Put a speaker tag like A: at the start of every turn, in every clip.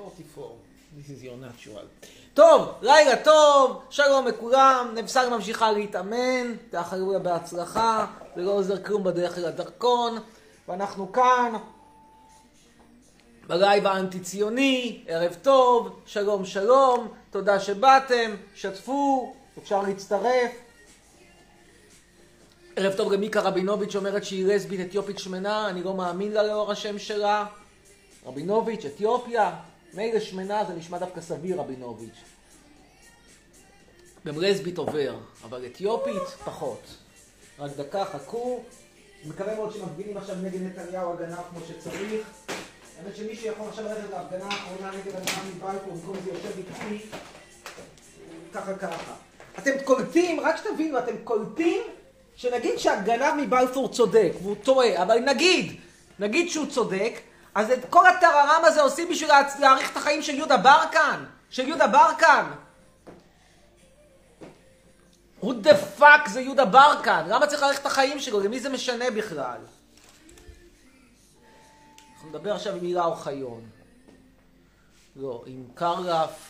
A: 44. This is your natural. טוב, לילה טוב, שלום לכולם, נבשר ממשיכה להתאמן, תאחלו לה בהצלחה, זה לא עוזר כלום בדרך אל הדרכון, ואנחנו כאן, בלייב האנטי-ציוני, ערב טוב, שלום שלום, תודה שבאתם, שתפו, אפשר להצטרף. ערב טוב למיקה רבינוביץ' אומרת שהיא לסבית אתיופית שמנה, אני לא מאמין לה לאור השם שלה. רבינוביץ', אתיופיה, מילא שמנה זה נשמע דווקא סביר רבינוביץ'. גם לסבית עובר, אבל אתיופית פחות. רק דקה, חכו. מקווה מאוד שמפגינים עכשיו נגד נתניהו הגנב כמו שצריך. האמת שמי שיכול עכשיו ללכת להפגנה האחרונה נגד הגנב מבלפור, במקום זה יושב איתי, ככה ככה. אתם קולטים, רק שתבינו, אתם קולטים שנגיד שהגנב מבלפור צודק, והוא טועה, אבל נגיד, נגיד שהוא צודק, אז את כל הטררם הזה עושים בשביל להאריך את החיים של יהודה ברקן, של יהודה ברקן. who the fuck זה יהודה ברקן? למה צריך להאריך את החיים שלו? למי זה משנה בכלל? אנחנו נדבר עכשיו עם הילה אוחיון. לא, עם קרלף.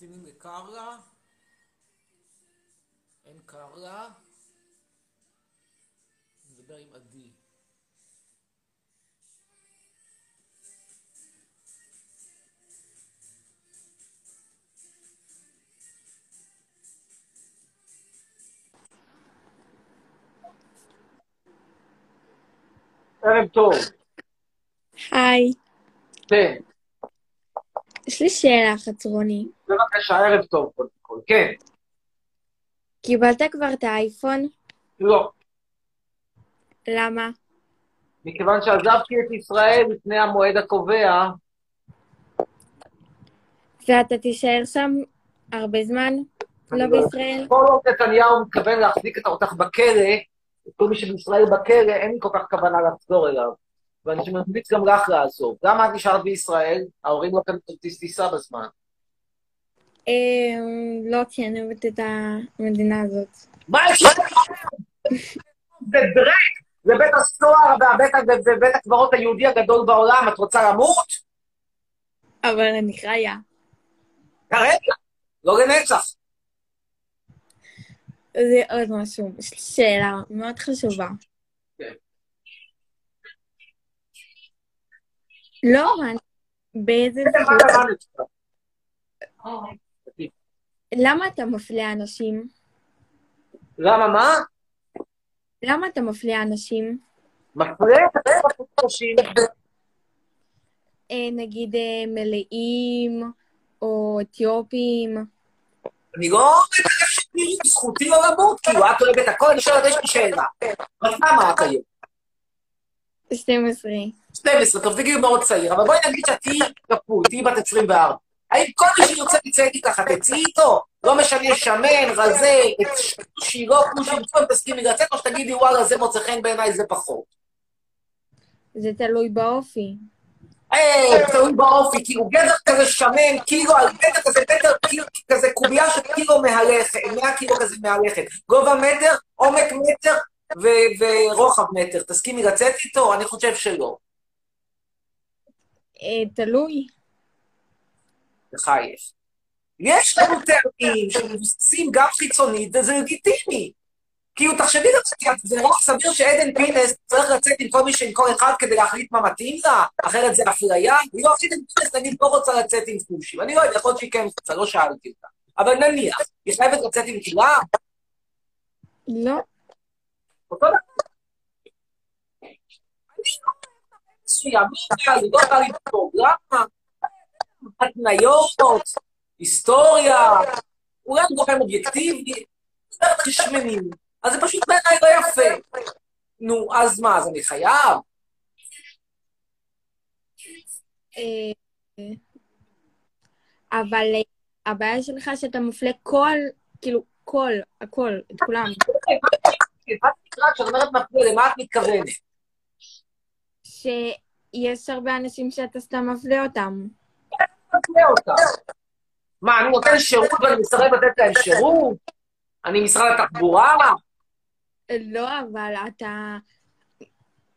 A: ממתינים לקרלה. אין קרלה. נדבר עם עדי. ערב טוב.
B: היי,
A: כן.
B: יש לי שאלה, חצרוני.
A: בבקשה, ערב טוב קודם כל. כן.
B: קיבלת כבר את האייפון?
A: לא.
B: למה?
A: מכיוון שעזבתי את ישראל לפני המועד הקובע,
B: ואתה תישאר שם הרבה זמן? לא בישראל?
A: כל עוד נתניהו מתכוון להחזיק אותך בכלא, כל מי שבישראל בכלא, אין לי כל כך כוונה לחזור אליו. ואני ממליץ גם לך לעזוב. גם את נשארת בישראל, ההורים לא קנו כרטיס טיסה בזמן.
B: אה, לא, כי אני אוהבת את המדינה הזאת.
A: מה יש לך? זה דרק, זה בית הסוהר ובית הקברות היהודי הגדול בעולם, את רוצה למות?
B: אבל אני חיה.
A: כרגע, לא לנצח.
B: זה עוד משהו. שאלה מאוד חשובה. לא, הבנתי. באיזה...
A: מה?
B: למה אתה מפלה אנשים?
A: למה מה?
B: למה אתה מפלה אנשים?
A: מפלה את אנשים.
B: אה, נגיד אה, מלאים, או אתיופים.
A: אני לא מתערב שלי, זכותי לא למות, כאילו, את אוהבת הכל, אני שואלת, יש לי שאלה. כמה את היום?
B: 12.
A: 12, טוב, גיל מאוד צעיר, אבל בואי נגיד שאת תהיי כפוי, תהיי בת 24. האם כל מי שירצה לצאת ככה, תצאי איתו? לא משנה, שמן, רזה, כושי, לא כושי, אם תסכימי לצאת, או שתגידי, וואלה, זה מוצא חן בעיניי, זה פחות.
B: זה תלוי באופי.
A: אה, תלוי באופי, כאילו גבר כזה שמן, קילו על מטר כזה, מטר, קילו, כזה קובייה של קילו מהלכת, 100 קילו כזה מהלכת. גובה מטר, עומק מטר ו- ורוחב מטר. תסכימי לצאת איתו? אני חושב שלא.
B: אה, תלוי.
A: בחייך. יש לנו טעמים שמבוססים גם חיצונית, וזה לגיטימי. כאילו, תחשבי על זה, זה רק סביר שעדן פינס צריך לצאת עם כל מי שעם כל אחד כדי להחליט מה מתאים לה, אחרת זה אפליה. היא לא עדן פינס, נגיד, לא רוצה לצאת עם כושים. אני לא יודע, יכול להיות שהיא כן רוצה, לא שאלתי אותה. אבל נניח, היא חייבת לצאת עם כולם?
B: לא.
A: אותו דבר. בא לי טוב, למה? התניות, היסטוריה, אולי גורם אובייקטיבי, זה חשמנים. אז זה פשוט בעיניי לא יפה. נו, אז מה, אז אני חייב?
B: אה, אבל אה, הבעיה שלך שאתה מפלה כל, כאילו, כל, הכל, את כולם.
A: מה זה נקרא כשאת אומרת מפלה, למה את מתכוונת?
B: שיש הרבה אנשים שאתה סתם מפלה אותם.
C: מפלה אותם. מה, אני נותן שירות ואני מסרב לתת להם שירות? אני משרד התחבורה?
B: לא, אבל אתה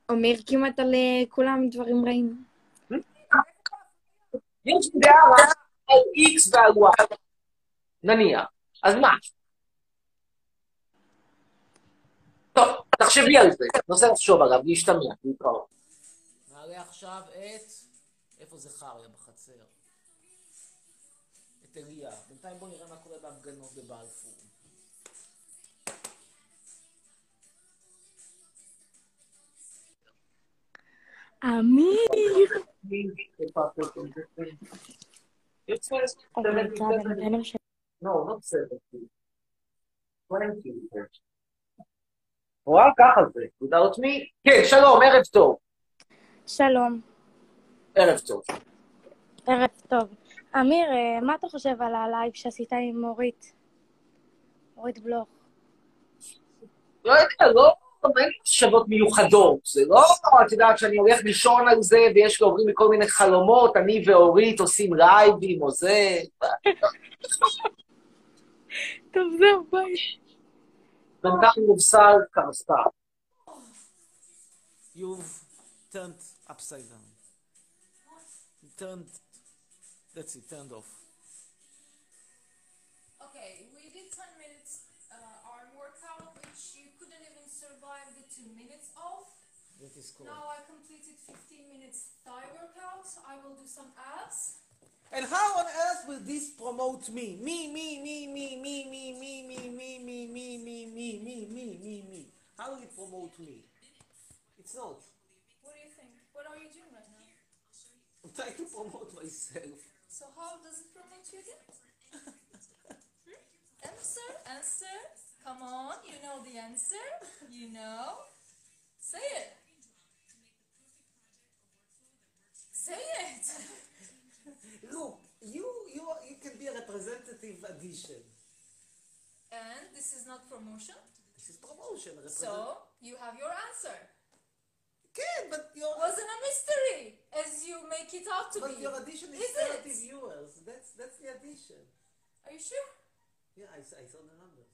B: אומר כמעט על אה, כולם דברים רעים.
C: יש לי דעה רעה על X ועל Y. נניח. אז מה? טוב, תחשבי על זה. נושא לחשוב עליו, להשתמע, להתראות. נעלה עכשיו את... איפה זה חריה בחצר? את אליה. בינתיים בואו נראה מה קורה בהפגנות בבלפור.
B: אמיר!
C: No, not seventy. רואה ככה זה, without me? כן, שלום, ערב טוב.
D: שלום,
C: ערב טוב.
D: ערב טוב. אמיר, אה, מה אתה חושב על הלייב שעשית עם אורית? אורית בלוך.
C: לא יודע, לא אין לי מחשבות מיוחדות. זה לא, את יודעת, שאני הולך לישון על זה, ויש לי עוברים לי כל מיני חלומות, אני ואורית עושים לייבים או זה.
D: טוב, זהו, ביי.
C: When that of. You've turned upside down. You turned, that's it, turned off.
E: Okay, we did 10 minutes uh, arm workout, which you couldn't even survive the 2 minutes off.
C: That is cool.
E: Now I completed 15 minutes thigh workout. I will do some abs.
C: And how on earth will this promote me? Me, me, me, me, me, me, me, me, me, me, me, me, me, me, me, me, me. How will it promote me? It's not.
E: What do you think? What are you doing right now?
C: I'm trying to promote myself.
E: So how does it promote you again? Hmm? Answer, answer. Come on, you know the answer. You know. Say it. Say it.
C: Look, you, you, you can be a representative addition.
E: And this is not promotion.
C: This is promotion. represent-
E: So you have your answer.
C: כן, but your,
E: Wasn't a mystery as you make it out to
C: but
E: be.
C: But your addition is
E: Is
C: 30
E: it?
C: viewers. That's, that's the addition.
E: Are you sure?
C: Yeah, I, I saw the numbers.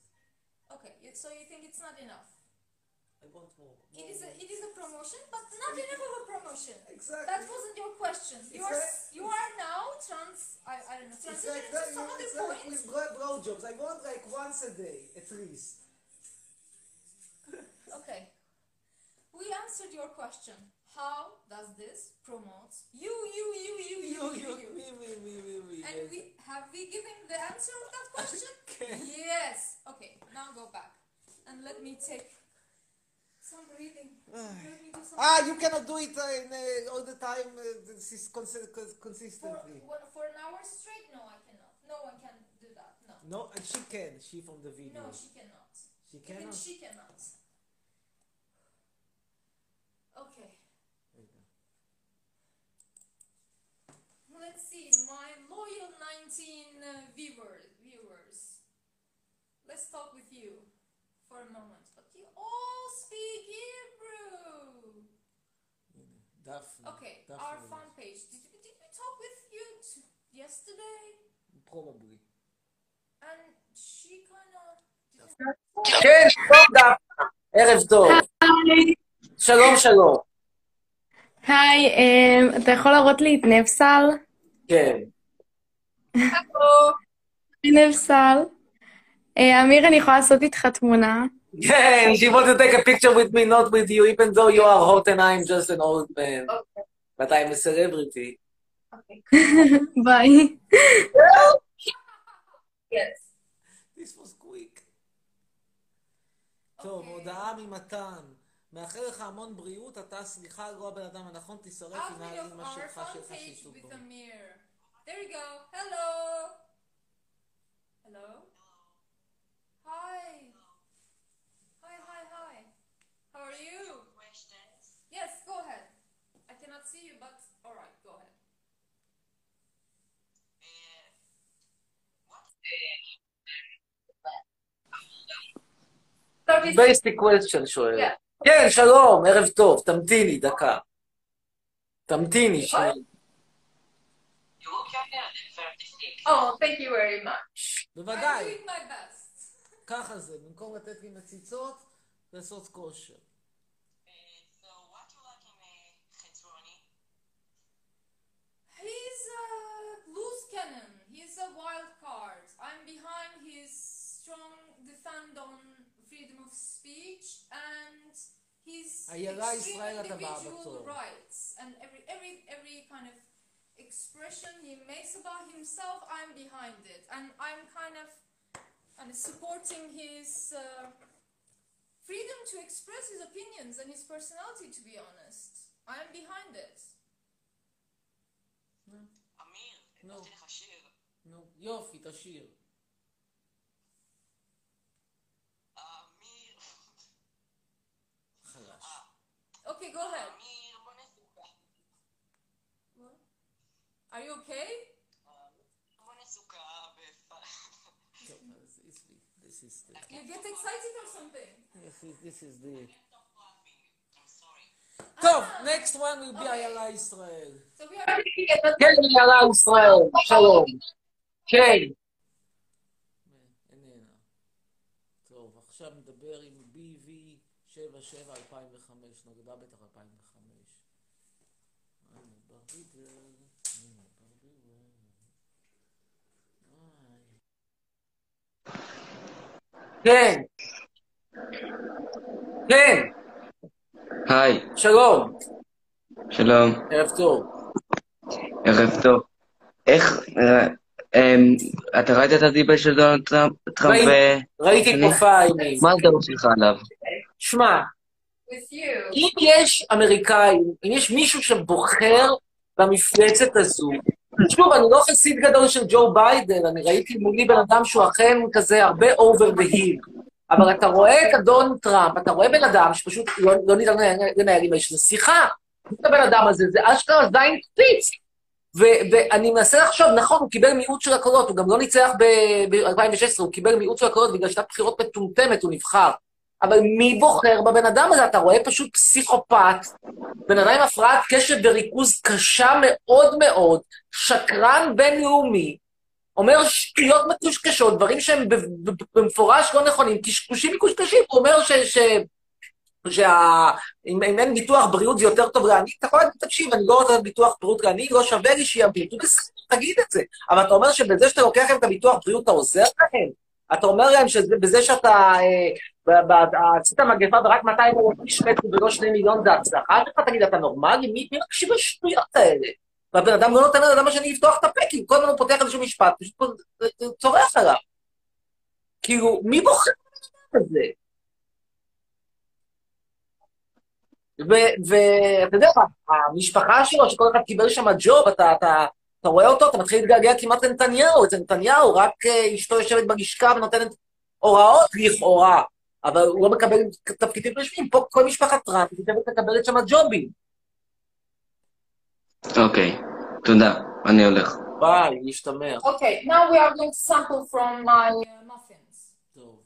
E: Okay, so you think it's not enough?
C: I want more. More,
E: is a, it is a promotion, but not enough of a promotion.
C: Exactly.
E: That wasn't your question. You
C: It's
E: are
C: like-
E: you are now trans. I, I don't know.
C: It's like
E: to
C: that,
E: some other
C: it's like
E: point.
C: with blow, blowjobs. I want like once a day, at least.
E: Okay. We answered your question. How does this promote you, you, you, you, you, you, you?
C: me, me, me, me, me.
E: And we have we given the answer of that question?
C: Okay.
E: yes. Okay. Now go back and let me take some breathing. Let me do some
C: Ah, you cannot do it uh, in, uh, all the time. Uh, this is consi- cons-
E: For,
C: consistently.
E: what, for an hour straight? No, I cannot. No one can do that. No.
C: No, and she can. She from the video.
E: No, she cannot.
C: She
E: Even
C: cannot.
E: she cannot. Okay. Let's see, my loyal 19 uh, viewers, viewers. Let's talk with you for a moment. All speak Hebrew.
C: Daphne.
E: Okay,
C: Daphne.
E: our fan page. Did, we- did we talk with you t- yesterday?
C: Probably.
E: And she kind of.
C: כן, שלום דפנה. ערב טוב. שלום, שלום.
D: היי, אה, אתה יכול להראות לי את נבסל?
C: כן.
D: נבסל. אה, אמיר, אני יכולה לעשות איתך תמונה?
C: כן, she wants to take a picture with me, not with you, even though you are hot and I'm just an old man. But I'm a celebrity.
D: ביי.
E: Yes.
C: This was quick. טוב, הודעה ממתן. מאחל לך המון בריאות, אתה סליחה לא הבן אדם הנכון, תישרף עם
E: Outfit of
C: האמא
E: our
C: שלך,
E: fan
C: שלך
E: page
C: שיצאו
E: with
C: בו.
E: Amir. There you go. Hello. Hello. Hi. Hi, hi, hi. How are you? Yes, go ahead. I cannot see you, but all right, go ahead.
C: basic question שואל.
E: Yeah.
C: כן, שלום, ערב טוב, תמתיני דקה.
A: תמתיני, ש...
E: Oh, thank you very much. I'm
A: בוודאי,
E: doing my best.
A: ככה זה, במקום לתת לי מציצות, לעשות כושר.
E: he's a loose cannon. He's a wild card. I'm behind his strong defend on freedom of speech and his extreme individual rights and every every every kind of expression he makes about himself. I'm behind it, and I'm kind of and supporting his. Uh, freedom to express his opinions and his personality, to be honest. I am behind it.
A: נו.
F: הבאתי לך שיר.
A: נו, יופי, תשאיר.
F: אמיר,
A: חלש.
E: Okay, go ahead.
F: אמיר, בוא נסוכה.
E: Are you okay?
F: בוא נסוכה בפ...
A: טוב, אז עזבי, this is the...
E: You get excited or something?
A: This is, this is the...
F: I'm sorry.
A: טוב, next one will be איילה ישראל.
E: So we are looking at
A: כן, איילה ישראל, שלום. כן. איננה. טוב, עכשיו נדבר עם BV 77 2005, נוגדה בטח 2005. הנה, ברביבל, הנה, ברביבל. איי. כן. כן,
G: היי,
A: שלום,
G: שלום,
A: ערב טוב.
G: ערב טוב. איך, אה, אמ, אתה ראית את ה debate של דונלד טראמפ?
A: ראיתי.
G: אני-
A: פרופיילים.
G: מה הדעות שלך עליו?
A: שמע. אם יש אמריקאים, אם יש מישהו שבוחר במפלצת הזו, שוב, אני לא חסיד גדול של ג'ו ביידן, אני ראיתי מולי בן אדם שהוא אכן כזה הרבה over the hill, אבל אתה רואה את אדון טראמפ, אתה רואה בן אדם שפשוט לא, לא ניתן לנהל- עם האיש הזה שיחה. את הבן אדם הזה, זה אשכרה זין קפיץ. ואני מנסה לחשוב, נכון, הוא קיבל מיעוט של הקולות, הוא גם לא ניצח ב-2016, הוא קיבל מיעוט של הקולות בגלל שיטת בחירות מטומטמת, הוא נבחר. אבל מי בוחר בבן אדם הזה? אתה רואה פשוט פסיכופת, בן אדם עם הפרעת קשב וריכוז קשה מאוד מאוד, שקרן בינלאומי, אומר שטויות מקושקשות, דברים שהם במפורש לא נכונים, קשקושים מקושקשים, הוא אומר ש... ש... שה... אם, אם אין ביטוח בריאות זה יותר טוב לעני, אתה יכול להגיד, תקשיב, אני לא רוצה ביטוח בריאות לעני, לא שווה לי שיביטו, בסדר, תגיד את זה. אבל אתה אומר שבזה שאתה לוקח להם את הביטוח בריאות, אתה עוזר להם? אתה אומר להם שבזה שאתה אה, עשית מגפה ורק 200 אלף איש מתו ולא 2 מיליון זה הצלחה שלך? תגיד, אתה נורמלי? מי מקשיב לשטויות האלה? והבן אדם לא נותן לאדם השני לפתוח את הפה, כי כל הזמן פותח איזשהו משפט, פשוט צורח עליו. כאילו, מי בוחר את זה? ואתה יודע, המשפחה שלו, שכל אחד קיבל שם ג'וב, אתה, אתה, אתה רואה אותו, אתה מתחיל להתגעגע כמעט לנתניהו, אצל נתניהו, רק אה, אשתו יושבת בלשכה ונותנת הוראות לכאורה, אבל הוא לא מקבל תפקידים רשמיים. פה כל משפחת טראמפ מתכוונת מקבלת שם ג'ובים.
G: אוקיי, תודה, אני הולך.
A: ביי, להשתמר.
E: Okay, now we are going to sample from my uh, muffins.
A: טוב.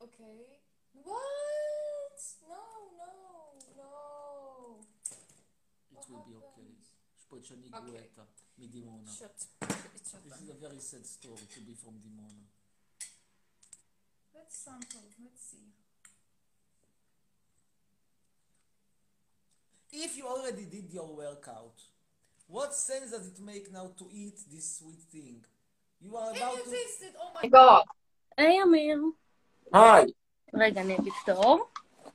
E: Okay. What? No, no, no.
A: It will be okay. יש פה את שני
E: אוקיי.
A: גואטה מדימונה.
E: Shut. It's shut
A: This
E: down.
A: is a very sad story to be from דימונה.
E: Let's sample. Let's see.
A: If you already did your workout, what sense does it make now to eat this sweet thing? You are
E: Can
A: about
E: you
A: to...
E: taste it? Oh my god.
H: היי, אמיר.
A: Hi,
H: רגע, אני אגיד את האור.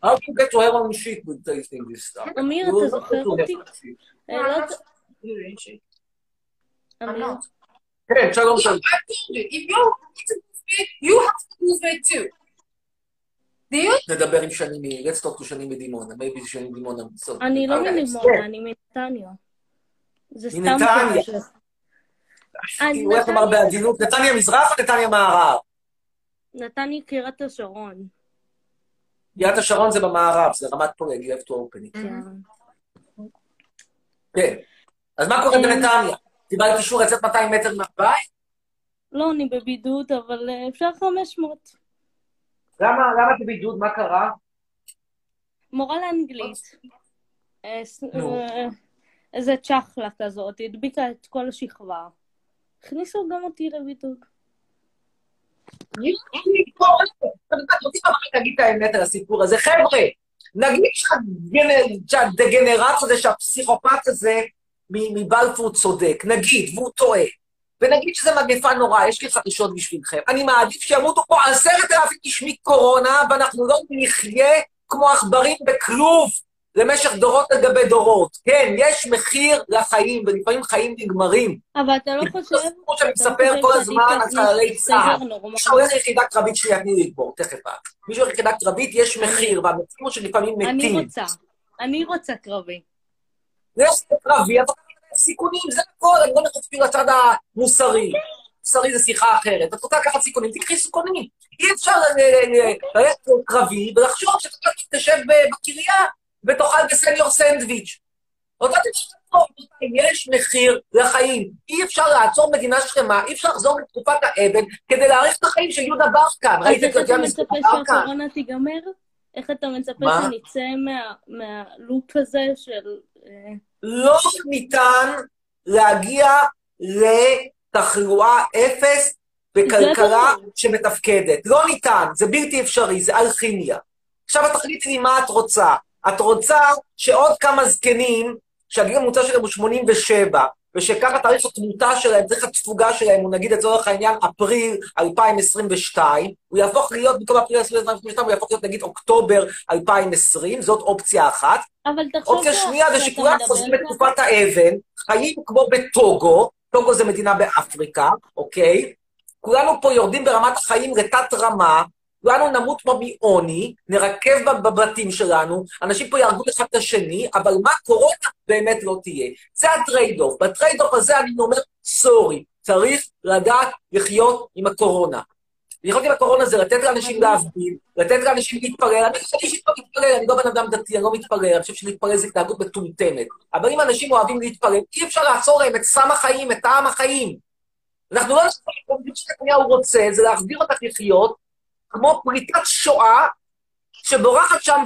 A: how do you get to have on shit with tasting this stuff?
H: אמיר,
A: You
H: אתה
A: will
H: זוכר
A: not do
H: אותי?
A: that.
H: אה,
E: No,
H: לא
E: I'm
H: ת-
E: not doing shit. I'm
H: אמיר,
E: not.
A: כן, שלום
E: Yeah,
A: שלום.
E: I told you. If you want to lose weight, you have to lose weight too. Deal?
A: נדבר עם שני מ... let's talk to שני מדימונה. maybe שני מדימונה.
H: אני לא
A: Okay.
H: מדימונה, אני מנתניה. זה סתם
A: מנתניה. כן. הוא הולך לומר בעדינות, נתניה מזרח או נתניה מערב?
H: נתניה קריית השרון.
A: יד השרון זה במערב, זה רמת פולג, you have to open it.
H: כן.
A: כן. אז מה קורה
H: אה.
A: בנתניה? קיבלת אישור לצאת 200 מטר מהבית?
H: לא, אני בבידוד, אבל אה, אפשר 500.
A: למה למה את בבידוד? מה קרה?
H: מורה לאנגלית.
I: אה. אה, איזה צ'חלה כזאת, הדביקה את כל השכבה. הכניסו גם אותי לבידוד.
A: להגיד את האמת על הסיפור הזה. חבר'ה, נגיד שהדגנרט הזה, שהפסיכופת הזה מבלפור צודק, נגיד, והוא טועה, ונגיד שזו מגפה נוראה, יש לי חדשות בשבילכם. אני מעדיף שימותו פה עשרת אלפים איש מקורונה, ואנחנו לא נחיה כמו עכברים בכלוב למשך דורות על גבי דורות. כן, יש מחיר לחיים, ולפעמים חיים נגמרים.
I: אבל אתה לא חושב...
A: הסיפור שאני
I: אתה לא
A: מספר כל הזמן על חיילי צה"ל. מישהו הולך ליחידה קרבית, שנייה, תני לי לגמור, תכף את. מישהו הולך ליחידה קרבית, יש מחיר, והמחיר הוא שלפעמים
I: אני
A: מתים.
I: רוצה. אני רוצה קרבי.
A: יש קרבי, אבל סיכונים, זה הכל, אני לא נכנס אפילו לצד המוסרי. מוסרי זה שיחה אחרת. את רוצה לקחת סיכונים, תקחי סיכונים. אי אפשר ל- ל- ל- ללכת קרבי ולחשוב שאתה תשב בקריה ותאכל בסניור סנדוויץ'. אותה תשתתפו, יש מחיר לחיים. אי אפשר לעצור מדינה שלמה, אי אפשר לחזור לתקופת האבן כדי להאריך את החיים של יהודה ברקן.
I: אז
A: ראית
I: איך
A: את
I: אתה
A: יהודה
I: מצפה
A: ברקן?
I: שהקורונה תיגמר? איך אתה מצפה? שנצא מה- מהלופ הזה של...
A: לא ניתן להגיע לתחלואה אפס בכלכלה. שמתפקדת. לא ניתן, זה בלתי אפשרי, זה אלכימיה. עכשיו את תחליטי לי מה את רוצה. את רוצה שעוד כמה זקנים, שהגיל הממוצע שלהם הוא 87, ושככה תאריך התמותה שלהם, תאריך התפוגה שלהם, הוא נגיד לצורך העניין אפריל 2022, הוא יהפוך להיות, במקום אפריל 2022, הוא יהפוך להיות נגיד אוקטובר 2020, זאת אופציה אחת.
I: אבל תחשוב
A: אופציה שנייה זה שכולם חוזרים לתקופת האבן, חיים כמו בטוגו, טוגו זה מדינה באפריקה, אוקיי? כולנו פה יורדים ברמת החיים לתת רמה, כולנו נמות פה מעוני, נרקב בב- בבתים שלנו, אנשים פה יהרגו אחד את השני, אבל מה קורונה באמת לא תהיה. זה ה trade-off. ב trade-off הזה אני אומר, sorry, צריך לדעת לחיות עם הקורונה. לחיות עם הקורונה זה לתת לאנשים להבדיל, לתת לאנשים להתפלל. אני חושב אישית לא מתפלל, אני לא בן אדם דתי, אני לא מתפלל, אני חושב שלהתפלל זה התנהגות מטומטמת. אבל אם אנשים אוהבים להתפלל, אי אפשר לעצור להם את סם החיים, את טעם החיים. אנחנו לא יכולים, מה שנתניהו רוצה זה להחזיר אותך לחיות כמו פליטת שואה שבורחת שם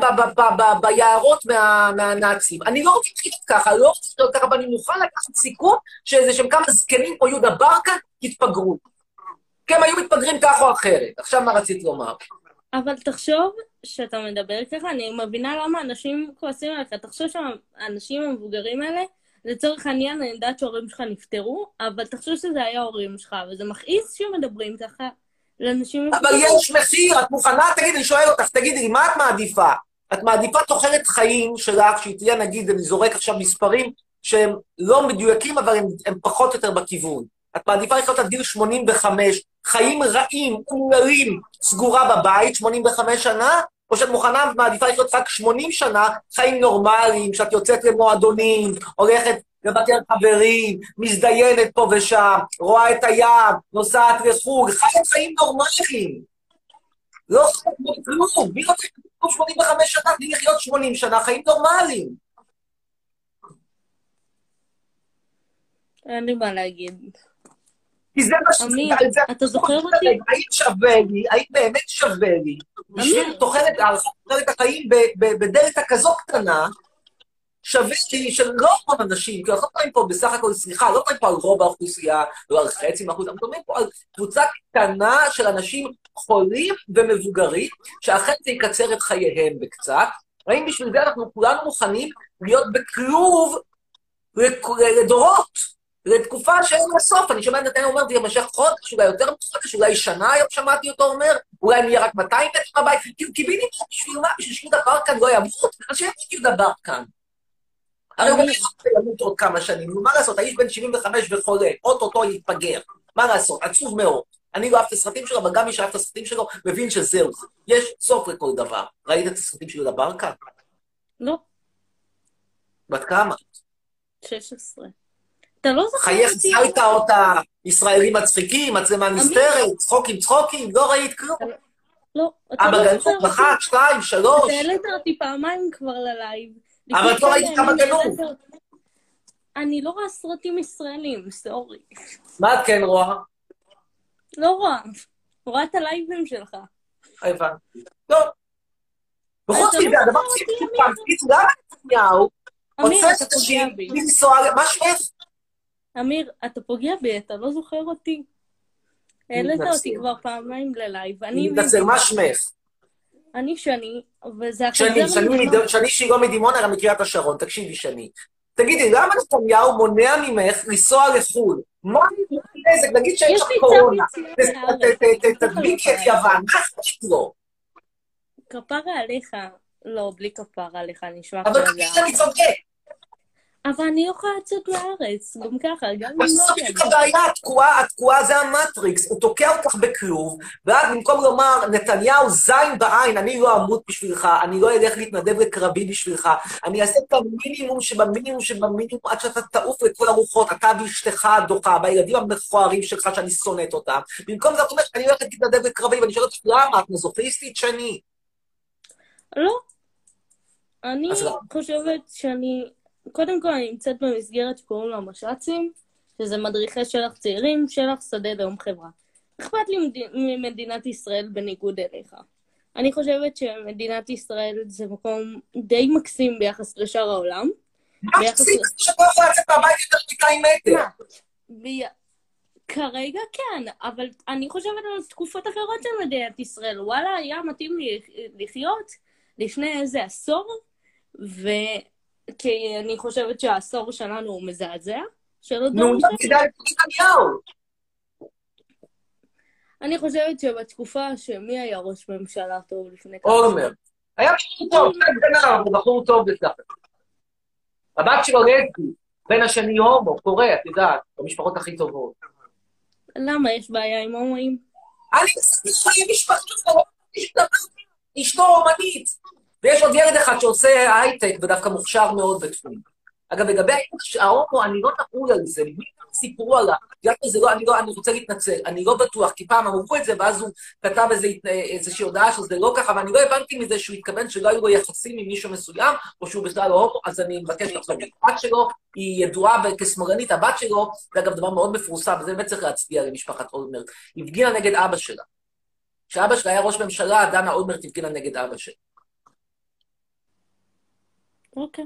A: ביערות מה- מהנאצים. אני לא רוצה לחיות ככה, לא רוצה לחיות ככה, אבל אני מוכן לקחת סיכון שאיזה שהם כמה זקנים כמו יהודה ברקן יתפגרו. כי הם היו מתפגרים כך או אחרת. עכשיו מה רצית לומר?
I: אבל תחשוב שאתה מדבר ככה, אני מבינה למה אנשים כועסים עליך. תחשוב שהאנשים המבוגרים האלה, לצורך העניין, אני יודעת שההורים שלך נפטרו, אבל תחשוב שזה היה ההורים שלך, וזה מכעיס שמדברים ככה לאנשים
A: אבל יש מחיר, את מוכנה? תגידי, אני שואל אותך, תגידי מה את מעדיפה? את מעדיפה תוחלת חיים שלך, שהיא תהיה, נגיד, אני זורק עכשיו מספרים שהם לא מדויקים, אבל הם, הם פחות או יותר בכיוון. את מעדיפה לחיות עד גיל 85, חיים רעים, אומללים, סגורה בבית, 85 שנה, או שאת מוכנה, מעדיפה לחיות רק 80 שנה, חיים נורמליים, שאת יוצאת למועדונים, הולכת לבקר חברים, מזדיינת פה ושם, רואה את הים, נוסעת לחו"ל, חיים חיים נורמליים. לא חיים כלום, מי רוצה לחיות 85 שנה, בלי לחיות 80 שנה, חיים נורמליים.
I: אין לי מה להגיד.
A: כי זה מה שזה,
I: אתה זוכר אותי?
A: האם שווה לי, האם באמת שווה לי, בשביל. תוחלת, החיים ב- ב- בדלתא כזו קטנה, שווה לי של לא המון אנשים, כי אנחנו לא מדברים פה בסך הכל, סליחה, לא מדברים פה על רוב האוכלוסייה, לא על חצי מהאוכלוסייה, אנחנו מדברים פה על קבוצה קטנה של אנשים חולים ומבוגרים, שאכן זה יקצר את חייהם בקצת. האם בשביל זה אנחנו כולנו מוכנים להיות בכלוב לדורות? לתקופה שאין לה סוף. אני שומע את נתניה אומר, זה יימשך חודש, אולי יותר מחודש, אולי שנה, היום שמעתי אותו אומר, אולי נהיה רק 200 מטר בבית, כי קיבינימום, בשביל מה? בשביל שיהודה ברקן לא ימות? אז שימות יהודה ברקן. הרי הוא בטח ימות עוד כמה שנים, נו, מה לעשות, האיש בן 75 וחולה, אוטוטו יתפגר. מה לעשות, עצוב מאוד. אני לא אהב את הסרטים שלו, אבל גם מי שאהב את הסרטים שלו, מבין שזהו, יש סוף לכל דבר. ראית את הסרטים של יהודה ברקן?
I: לא,
A: בת כמה?
I: 16. אתה לא זוכר
A: חייך
I: אותי?
A: ציירת אותה, ישראלים מצחיקים, מצלמה נסתרת, צחוקים צחוקים, לא ראית כלום.
I: לא, אתה
A: אבא
I: לא
A: גנוב,
I: זוכר אותי.
A: אחת, שתיים, שלוש.
I: אתה העלית אותי פעמיים כבר ללייב.
A: אבל את לא ראית כמה גנוב.
I: אני לא רואה סרטים ישראלים, סורי.
A: מה את כן רואה?
I: לא רואה. רואה את הלייבים שלך.
A: הבנתי. לא. וחוץ
I: אתה לא
A: מזה, הדבר
I: זוכר
A: הכי
I: אותי,
A: מסוכן, תגידו, למה נתניהו נשים
I: בי.
A: לנסוע, מה שמך?
I: אמיר, אתה פוגע בי, אתה לא זוכר אותי. העלית. אותי כבר פעמיים ללייב.
A: אני מתנצל, מה שמך?
I: אני שני, וזה
A: שני,
I: החבר
A: שני,
I: לי
A: מד- שני שירו מדימונה, גם מקריית השרון, תקשיבי, שני. תגידי, למה נתניהו מונע ממך לנסוע לחו"ל? מה הנזק? נגיד שיש
I: יש
A: לך קורונה.
I: אני
A: תדביקי את. יוון, מה אכפת לו?
I: כפרה עליך. לא, בלי כפרה עליך, נשמע
A: אבל תגיד
I: זה.
A: שאני צודק.
I: אבל אני יכולה לצאת מהארץ, גם ככה, גם אם לא
A: זאת
I: יהיה.
A: בדיוק הבעיה? התקועה, התקועה זה המטריקס, הוא תוקע אותך בכלוב, ואז במקום לומר, נתניהו זין בעין, אני לא אמות בשבילך, אני לא אלך להתנדב לקרבי בשבילך, אני אעשה את המינימום שבמינימום שבמינימום עד שאתה תעוף לכל הרוחות, אתה ואשתך הדוחה, והילדים המכוערים שלך שאני שונאת אותם. במקום זה את אומרת, אני הולכת להתנדב לקרבי, ואני שואלת אותך, למה? את מזוכיסטית שני.
I: לא. אני. חושבת שאני, קודם כל אני נמצאת במסגרת שקוראים לה מש"צים, שזה מדריכי שלח צעירים, שלח שדה ליום חברה. אכפת לי מד- ממדינת ישראל בניגוד אליך. אני חושבת שמדינת ישראל זה מקום די מקסים ביחס לשאר העולם.
A: מה
I: ביחס
A: עשית?
I: ל-
A: שאת יכולה לצאת מהבית יותר מ-200 מטר.
I: ב- כרגע כן, אבל אני חושבת על תקופות אחרות של מדינת ישראל. וואלה, היה מתאים לי לחיות לפני איזה עשור, וכי אני חושבת שהעשור שלנו הוא מזעזע,
A: נו, נתניהו.
I: אני חושבת שבתקופה שמי היה ראש ממשלה טוב לפני כמה
A: אולמר. היה בחור טוב, אדם, הוא בחור טוב בסך. הבת שלו לסבי, בן השני הומו, קורה, את יודעת, במשפחות הכי טובות.
I: למה יש בעיה עם הומואים?
A: אני מסכים משפחתו, אשתו אומנית. ויש עוד ילד אחד שעושה הייטק ודווקא מוכשר מאוד בתחום. אגב, לגבי ההומו, אני לא נעול על זה, בלי סיפרו עליו. לא, אני לא, אני רוצה להתנצל, אני לא בטוח, כי פעם אמרו את זה, ואז הוא כתב איזה, איזושהי הודעה שזה לא ככה, ואני לא הבנתי מזה שהוא התכוון שלא היו לו יחסים עם מישהו מסוים, או שהוא בכלל לא הומו, אז אני מבקש לחזור. הבת שלו היא ידועה כשמאלנית, הבת שלו, זה אגב דבר מאוד מפורסם, וזה באמת צריך להצביע למשפחת אולמרט, הפגינה נגד אבא שלה. כשאבא שלה היה ראש ממשלה, דנה אולמרט הפגינה נגד אבא שלה.
I: אוקיי.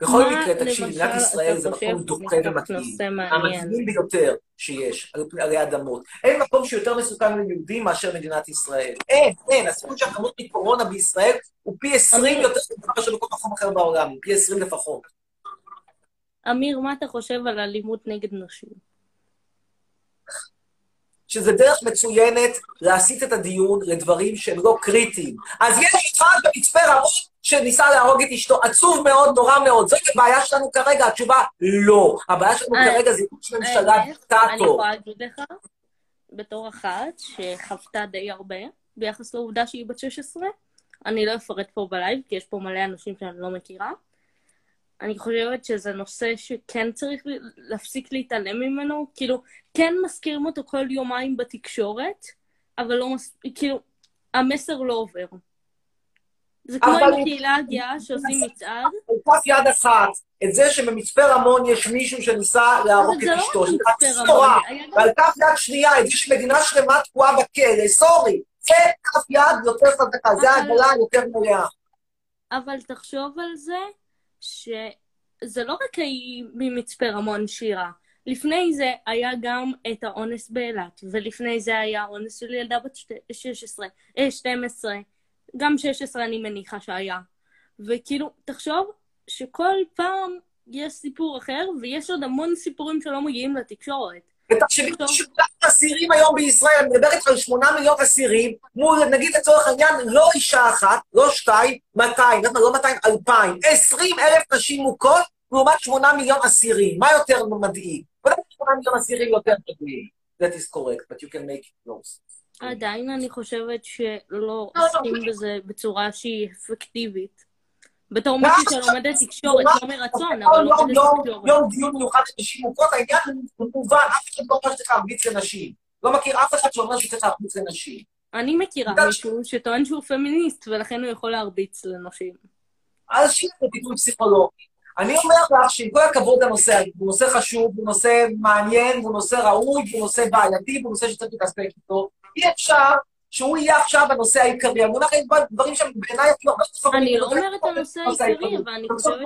A: בכל מקרה, תקשיב, מדינת ישראל זה מקום דוחה ומתאים. המתאים ביותר שיש על פני אדמות. אין מקום שיותר מסוכן ליהודים מאשר מדינת ישראל. אין, אין. הסיכוי שהחמות מקורונה בישראל הוא פי 20 יותר מאשר בכל מקום אחר בעולם, הוא פי 20 לפחות.
I: אמיר, מה אתה חושב על אלימות נגד נשים?
A: שזה דרך מצוינת להסיט את הדיון לדברים שהם לא קריטיים. אז יש אחד במצפה רמון שניסה להרוג את אשתו, עצוב מאוד, נורא מאוד. זאת הבעיה שלנו כרגע, התשובה, לא. הבעיה שלנו
I: אה,
A: כרגע זה ראש ממשלה
I: אני
A: דיקטטור.
I: יכולה להגיד לך, בתור אחת שחוותה די הרבה ביחס לעובדה שהיא בת 16, אני לא אפרט פה בלייב, כי יש פה מלא אנשים שאני לא מכירה. אני חושבת שזה נושא שכן צריך להפסיק להתעלם ממנו, כאילו, כן מזכירים אותו כל יומיים בתקשורת, אבל לא מס... כאילו, המסר לא עובר. זה כמו
A: אבל
I: עם הקהילה הגאה שעושים מצעד,
A: כף יד אחת, את זה שבמצפה רמון יש מישהו שניסה להרוג
I: אבל זה
A: את
I: לא
A: אשתו,
I: רק
A: שזה
I: מצפה
A: עצוב
I: רמון,
A: ועל כף יד שנייה, את זה שמדינה שלמה תקועה בכלא, סורי. זה כף יד יותר חזקה, זה
I: אבל-
A: העגלה היותר מלאה.
I: אבל תחשוב על זה שזה לא רק ההיא ממצפה רמון שירה. לפני זה היה גם את האונס באילת, ולפני זה היה אונס של ילדה בת שת- 16, אה, 12, גם 16 אני מניחה שהיה. וכאילו, תחשוב שכל פעם יש סיפור אחר, ויש עוד המון סיפורים שלא מגיעים לתקשורת.
A: ותחשבי. שכולם אסירים היום בישראל, אני מדבר איתך על שמונה מיליון אסירים, מול, נגיד לצורך העניין, לא אישה אחת, לא שתיים, 200, לא 200, 2,000, 20 אלף נשים מוכות, לעומת שמונה מיליון אסירים. מה יותר מדאיג? בוודאי שמונה מיליון אסירים יותר מדאיג. That is correct, but you can make it close.
I: עדיין אני חושבת שלא
A: לא.
I: עושים בזה בצורה שהיא אפקטיבית. בתור מישהי שלומדת תקשורת, לא מרצון, אבל לומדת
A: יום,
I: תקשורת.
A: יום דיון מיוחד לנשים מוכות, העניין הוא מובן, אף אחד לא אומר שצריך להרביץ לנשים. לא מכיר אף אחד שאומר שצריך להרביץ לנשים.
I: אני מכירה מישהו שטוען שהוא פמיניסט, ולכן הוא יכול להרביץ לנשים.
A: אז שיהיה טיפול פסיכולוגי. אני אומר לך שעם כל הכבוד לנושא הזה, הוא נושא חשוב, הוא נושא מעניין, הוא נושא ראוי, הוא נושא בעייתי, הוא נושא שצריך להתעסק איתו. אי אפשר שהוא יהיה עכשיו הנושא העיקרי. לכם דברים שהם בעיניי אפילו הרבה יותר.
I: אני לא אומרת הנושא העיקרי, אבל אני חושבת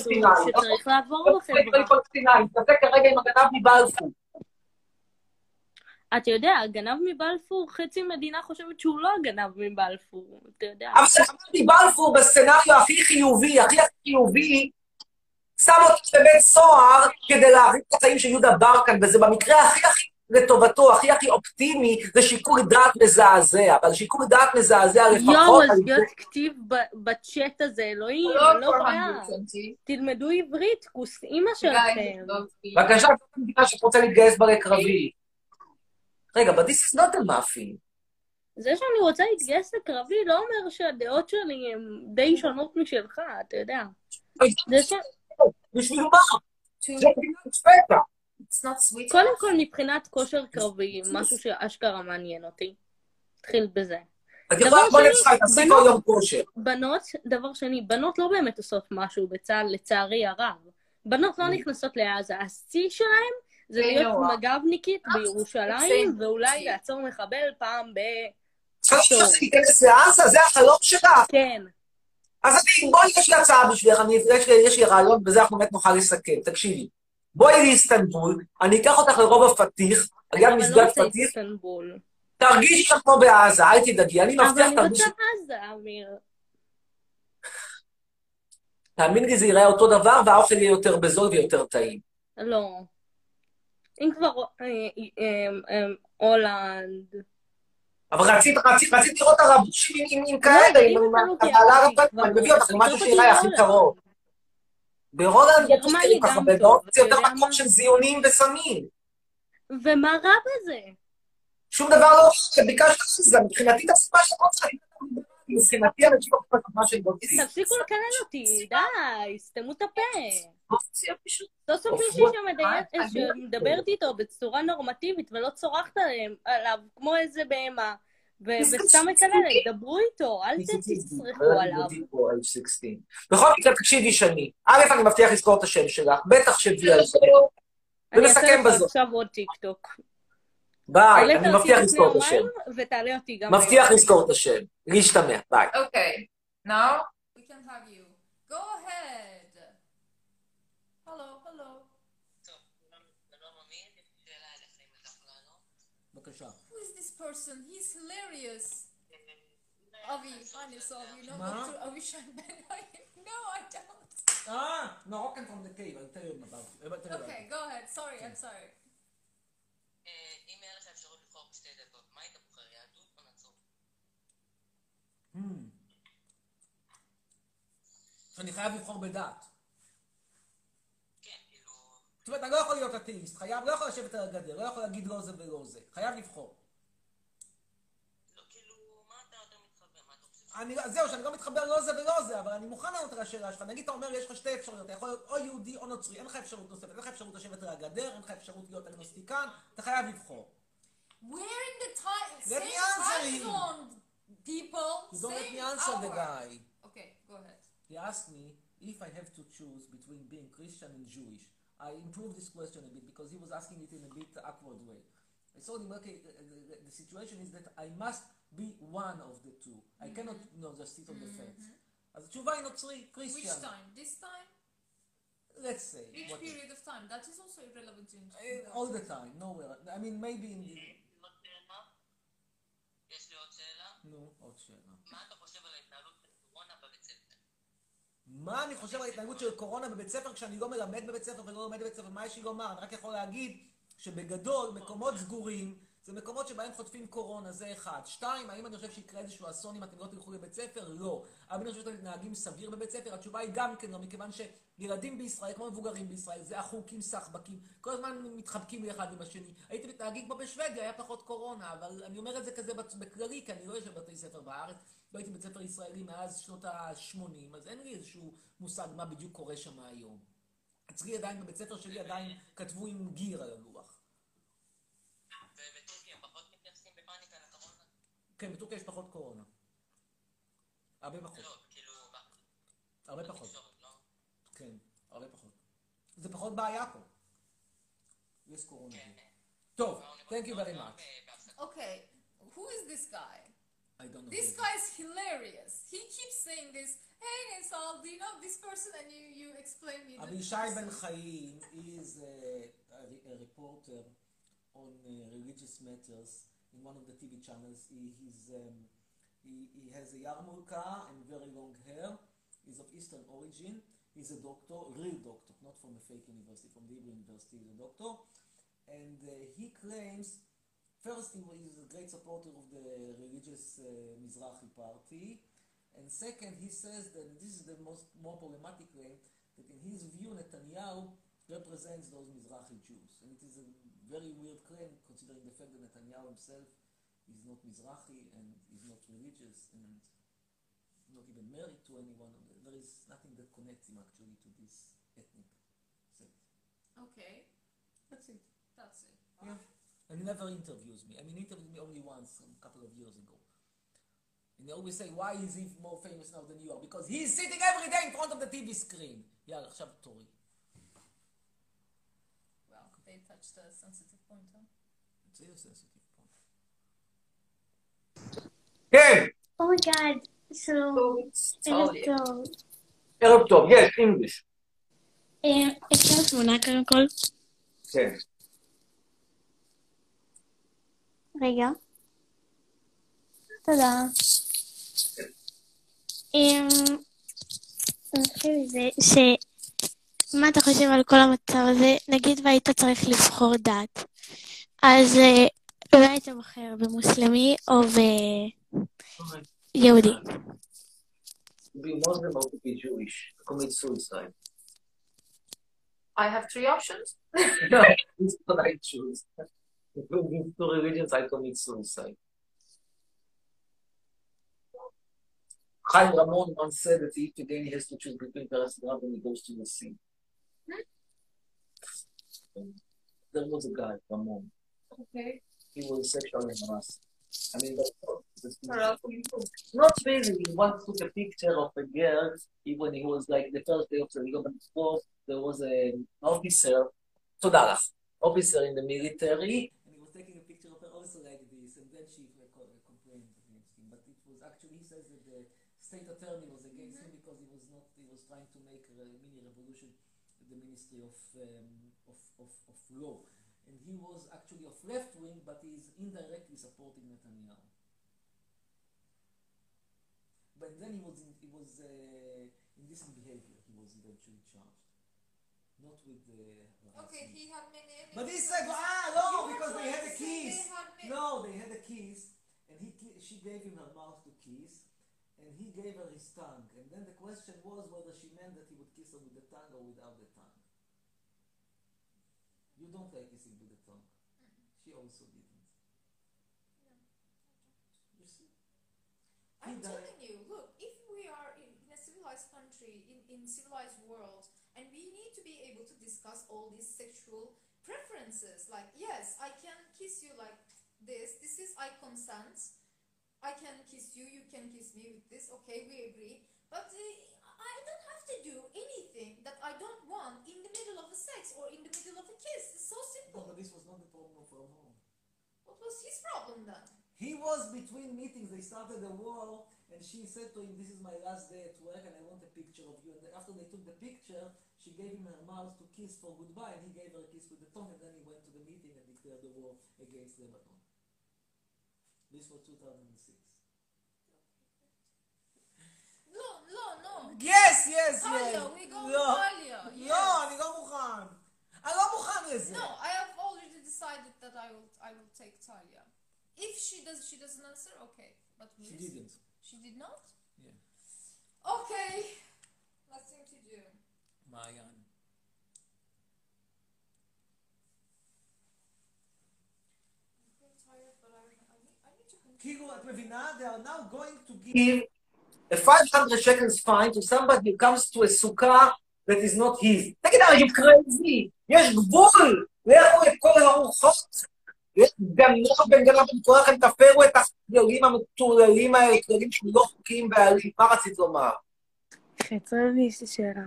I: שצריך לעבור בחברה.
A: תעשה כרגע עם הגנב מבלפור.
I: אתה יודע, הגנב מבלפור, חצי מדינה חושבת שהוא לא הגנב מבלפור, אתה יודע.
A: אבל הגנב מבלפור בסצנריו הכי חיובי, הכי חיובי, שם אותו בבית סוהר כדי להרים את החיים של יהודה ברקן, וזה במקרה הכי הכי לטובתו, הכי הכי אופטימי, זה שיקול דעת מזעזע. אבל שיקול דעת מזעזע לפחות...
I: יואו, אז להיות
A: זה-
I: כתיב ב- בצ'אט הזה, אלוהים,
E: לא
I: אני לא יכולה.
E: 420.
I: תלמדו עברית, כוס אימא שלכם.
A: בבקשה, זאת המדינה שרוצה להתגייס ברי קרבי. רגע, but this is not a muffin.
I: זה שאני רוצה להתגייס לקרבי לא אומר שהדעות שלי הן די שונות משלך, אתה יודע. זה ש...
A: בשביל מה? זה מדינת שפטה.
E: It's not sweet.
I: קודם כל, מבחינת כושר קרבי, משהו שאשכרה מעניין אותי. נתחיל בזה. בנות- דבר שני, בנות לא באמת עושות משהו בצה"ל, לצערי הרב. בנות לא נכנסות לעזה. השיא שלהם זה להיות. מג"בניקית בירושלים,
E: זה-
I: ואולי לעצור מחבל פעם ב...
A: שאני אכנס לעזה? זה החלום שלך?
I: כן.
A: אז בואי, יש לי הצעה בשבילך, יש לי רעיון, בזה אנחנו באמת נוכל לסכם. תקשיבי. בואי לאיסטנבול, אני אקח אותך לרובע פתיח, על יד
I: אבל לא
A: מסגד
I: רוצה
A: פתיח,
I: איסטנבול.
A: תרגישי שם כמו בעזה, אל תדאגי, אני
I: אבל
A: מבטיח
I: אני
A: תרגישי...
I: רוצה עזה, אמיר.
A: תאמין לי, זה ייראה אותו דבר, והאוכל יהיה יותר בזול ויותר טעים.
I: לא. אם כבר אה, אה, אה, הולנד.
A: אבל רצית, רצית, רצית לראות הרבושים עם- כאלה,
I: אם
A: עם
I: אתה
A: עם-
I: לוקח
A: על הר
I: אותי
A: הפנים,
I: כבר,
A: אני מביא אותך למשהו שיראה הכי. קרוב.
I: גרמניה
A: רוצים ככה
I: גם
A: הרבה, זה יותר מקום? של זיונים וסמים.
I: ומה רע בזה?
A: שום דבר לא רע, ביקשת עזה, מבחינתי תעשי מה שאת רוצה, מבחינתי אנשים לא לעשות מה שהם רוצים.
I: תפסיקו לקלל אותי, די, סתמו את הפה.
A: פשוט.
I: סוף סוף מישהי שמדיין- שמדברת איתו בצורה נורמטיבית ולא צורחת עליו כמו איזה בהמה, וסתם מקללת, דברו איתו, אל תצרחו עליו.
A: בכל מקרה, תקשיבי שני. א', אני מבטיח לזכור את השם שלך, בטח תחשבי על זה.
I: אני
A: ונסכם
I: אעשה לך
A: בזאת.
I: עכשיו עוד טיקטוק.
A: ביי, אני מבטיח לזכור את השם.
I: ותעלה אותי גם.
A: מבטיח. לזכור את השם. להשתמע, ביי.
E: Okay, now we can have you. Go ahead. Hello, hello.
F: טוב, שלום אמיר, יש לי שאלה אליך אם אתה יכול לענות.
A: בבקשה.
E: Who is this person? He's hilarious. Avi, honey, so you know
A: Ma?
E: Dr. Avishan Ben. no, I don't.
A: אה, Moroccan from the cave, I'll tell you about it.
E: Okay, go ahead. Sorry, I'm sorry.
F: אה?
A: Hmm. שאני חייב לבחור.
F: כן, כאילו...
A: זאת אומרת, אני לא יכול להיות אתאיסט, חייב, לא יכול לשבת על הגדר, לא יכול להגיד לא זה ולא זה. חייב לבחור.
F: לא, כאילו, מה אתה יותר מתחבר? מה אתה חושב?
A: אני, זהו, שאני לא מתחבר לא זה ולא זה, אבל אני מוכן לענות על השאלה שלך. נגיד, אתה אומר, יש לך שתי אפשרויות, אתה יכול להיות או יהודי או נוצרי, אין לך אפשרות נוספת, אין לך אפשרות לשבת על הגדר, אין לך אפשרות להיות אגנוסטיקן, אתה חייב לבחור.
E: We're in the time,
A: Let me answer him.
E: people.
A: You don't let me answer the guy.
E: Okay, go ahead.
A: He asked me if I have to choose between being Christian and Jewish. I improved this question a bit because he was asking it in a bit awkward way. I told him, okay, the, the, the situation is that I must be one of the two. I cannot, you know, just sit on the fence. אז התשובה היא נוצרי,
E: Which
A: Christian.
E: time? This time?
A: Let's say.
E: Which
A: what-
E: period of time? That is also irrelevant in
A: Uh, all the time, nowhere. I mean, maybe in the...
F: עוד שאלה? יש לי עוד שאלה.
A: נו, עוד שאלה.
F: מה אתה חושב על ההתנהלות של קורונה בבית ספר?
A: מה אני חושב על ההתנהגות של קורונה בבית ספר כשאני לא מלמד בבית ספר ולא לומד בבית ספר? מה יש לי לומר? אני רק יכול להגיד שבגדול, מקומות סגורים, זה מקומות שבהם חוטפים קורונה, זה אחד. שתיים, האם אני חושב שיקרה איזשהו אסון אם אתם לא תלכו לבית ספר? לא. האם אני חושב שאתם מתנהגים סביר בבית ספר? התשובה היא גם כן לא, מכיוון שילדים בישראל, כמו מבוגרים בישראל, זה אחוקים סחבקים, כל הזמן מתחבקים אחד עם השני. הייתם מתנהגים כמו בשוודיה, היה פחות קורונה, אבל אני אומר את זה כזה בכללי, כי אני לא יושב בבתי ספר בארץ, לא הייתי בבית ספר ישראלי מאז שנות ה-80, אז אין לי איזשהו מושג מה בדיוק קורה שם היום. אצלי עדיין, בבית ספר שלי עדיין כתבו עם גיר על. כן, בטורקיה יש פחות קורונה. הרבה פחות.
F: לא, כאילו,
A: הרבה פחות.
F: לא?
A: כן, הרבה פחות. זה פחות בעיה פה. יש קורונה.
F: כן.
A: טוב, thank you very much.
E: Okay, who is this guy?
C: I don't know.
E: This guy is hilarious. He keeps saying this. Hey, Nisal, do you know this person? And you, you explain me.
C: Abishai. Ben Chaim is a, a, a reporter on uh, religious matters in one of the TV channels. He, he's, um, he, he has a yarmulke and very long hair. He's of Eastern origin. He's a doctor, real doctor, not from a fake university, from the Hebrew University. He's a doctor. And uh, he claims, first, he was a great supporter of the religious uh, Mizrahi party. And second, he says that this is the most more problematic claim that in his view Netanyahu represents those Mizrahi Jews. And it is a very weird claim considering the fact that Netanyahu himself is not Mizrahi and is not religious and not even married to anyone. There is nothing that connects him actually to this ethnic sect.
E: Okay,
C: That's it.
E: that's it.
C: Yeah. And he never interviews me. I mean, he interviewed me only once a couple of years ago. And they always say, why is he more famous now than you are? Because he's sitting every day in front of the TV screen. יאללה, עכשיו תורי.
E: Well, they touched a sensitive point, huh?
C: זה יהיה sensitive point. כן!
J: Oh my god, so, ערב טוב.
C: ערב טוב, יש, English.
J: אה, אפשר תמונה קודם כל?
C: כן.
J: רגע. תודה. אמ, נתחיל מזה ש... מה אתה חושב על כל המצב הזה? נגיד והיית צריך לבחור דת, אז אה, אולי היית בוחר במוסלמי או ביהודי.
C: Be Muslim or to be Jewish, commit suicide.
E: I have three options.
C: no, this is what I choose. Between two religions, I commit suicide. Chaim Ramon once said that if today he has to choose between Paris and Rabin, he goes to the sea. There was a guy from home.
E: Okay.
C: He was sexually harassed. I mean, that's not really. He once took a picture of a girl Even he was like the first day of the government. There was an officer, Todaras, officer in the military, and he was taking a picture of her also like this, and then she complained against him. But it was actually, he says that the state attorney was against him mm-hmm. because he was not, he was trying to make a mini revolution the Ministry of, um, of, of, of Law. And he was actually of left wing, but he is indirectly supporting Netanyahu. But then he was in, he was uh, indecent behavior. He was eventually charged, not with the.
E: Okay, he had many.
C: But he said, ah, no, because they had the keys.
E: they had
C: No, they had the keys, and he she gave him her mouth to kiss, and he gave her his tongue. And then the question was whether she meant that he would kiss her with the tongue or without the tongue. You don't like kissing with the tongue. She also didn't. You see?
E: I'm
C: died-
E: telling you, look, if we are in, in a civilized country, in, in civilized world, and we need to be able to discuss all these sexual preferences, like, yes, I can kiss you like this, this is I consent, I can kiss you, you can kiss me with this, okay, we agree, but uh, I don't have to do anything that I don't want in the middle of a sex or in the middle of a kiss. It's so
C: No,
E: simple.
C: but this was not the problem of Ramon.
E: What was his problem then?
C: He was between meetings. They started a war, and she said to him, "This is my last day at work, and I want a picture of you." And then after they took the picture, she gave him her mouth to kiss for goodbye, and he gave her a kiss with the tongue. And then he went to the meeting and declared the war against Lebanon. This was 2006.
E: No, no, no.
C: Yes, yes,
E: Talia, we go with
C: לא,
E: Talia.
C: לא,
E: yes.
C: אני לא מוכן. אני לא מוכן לזה.
E: No, I have already decided that I will I will take Talia. If she does she doesn't answer, okay. But
C: She
E: Luis,
C: didn't.
E: She did not?
C: Yeah.
E: Okay. Nothing to do.
C: מעיין. כאילו, את מבינה? They are now going to give a 500 shekels fine to somebody who comes to a סוכה that is not his. תגיד, are you crazy? יש גבול! לכו את כל הרוחות! גנב בן גנב בן כורחם, תפרו את הכללים המטורללים האלה, כללים שלא חוקיים בעליל. מה רצית לומר?
K: חצרון, יש לי שאלה.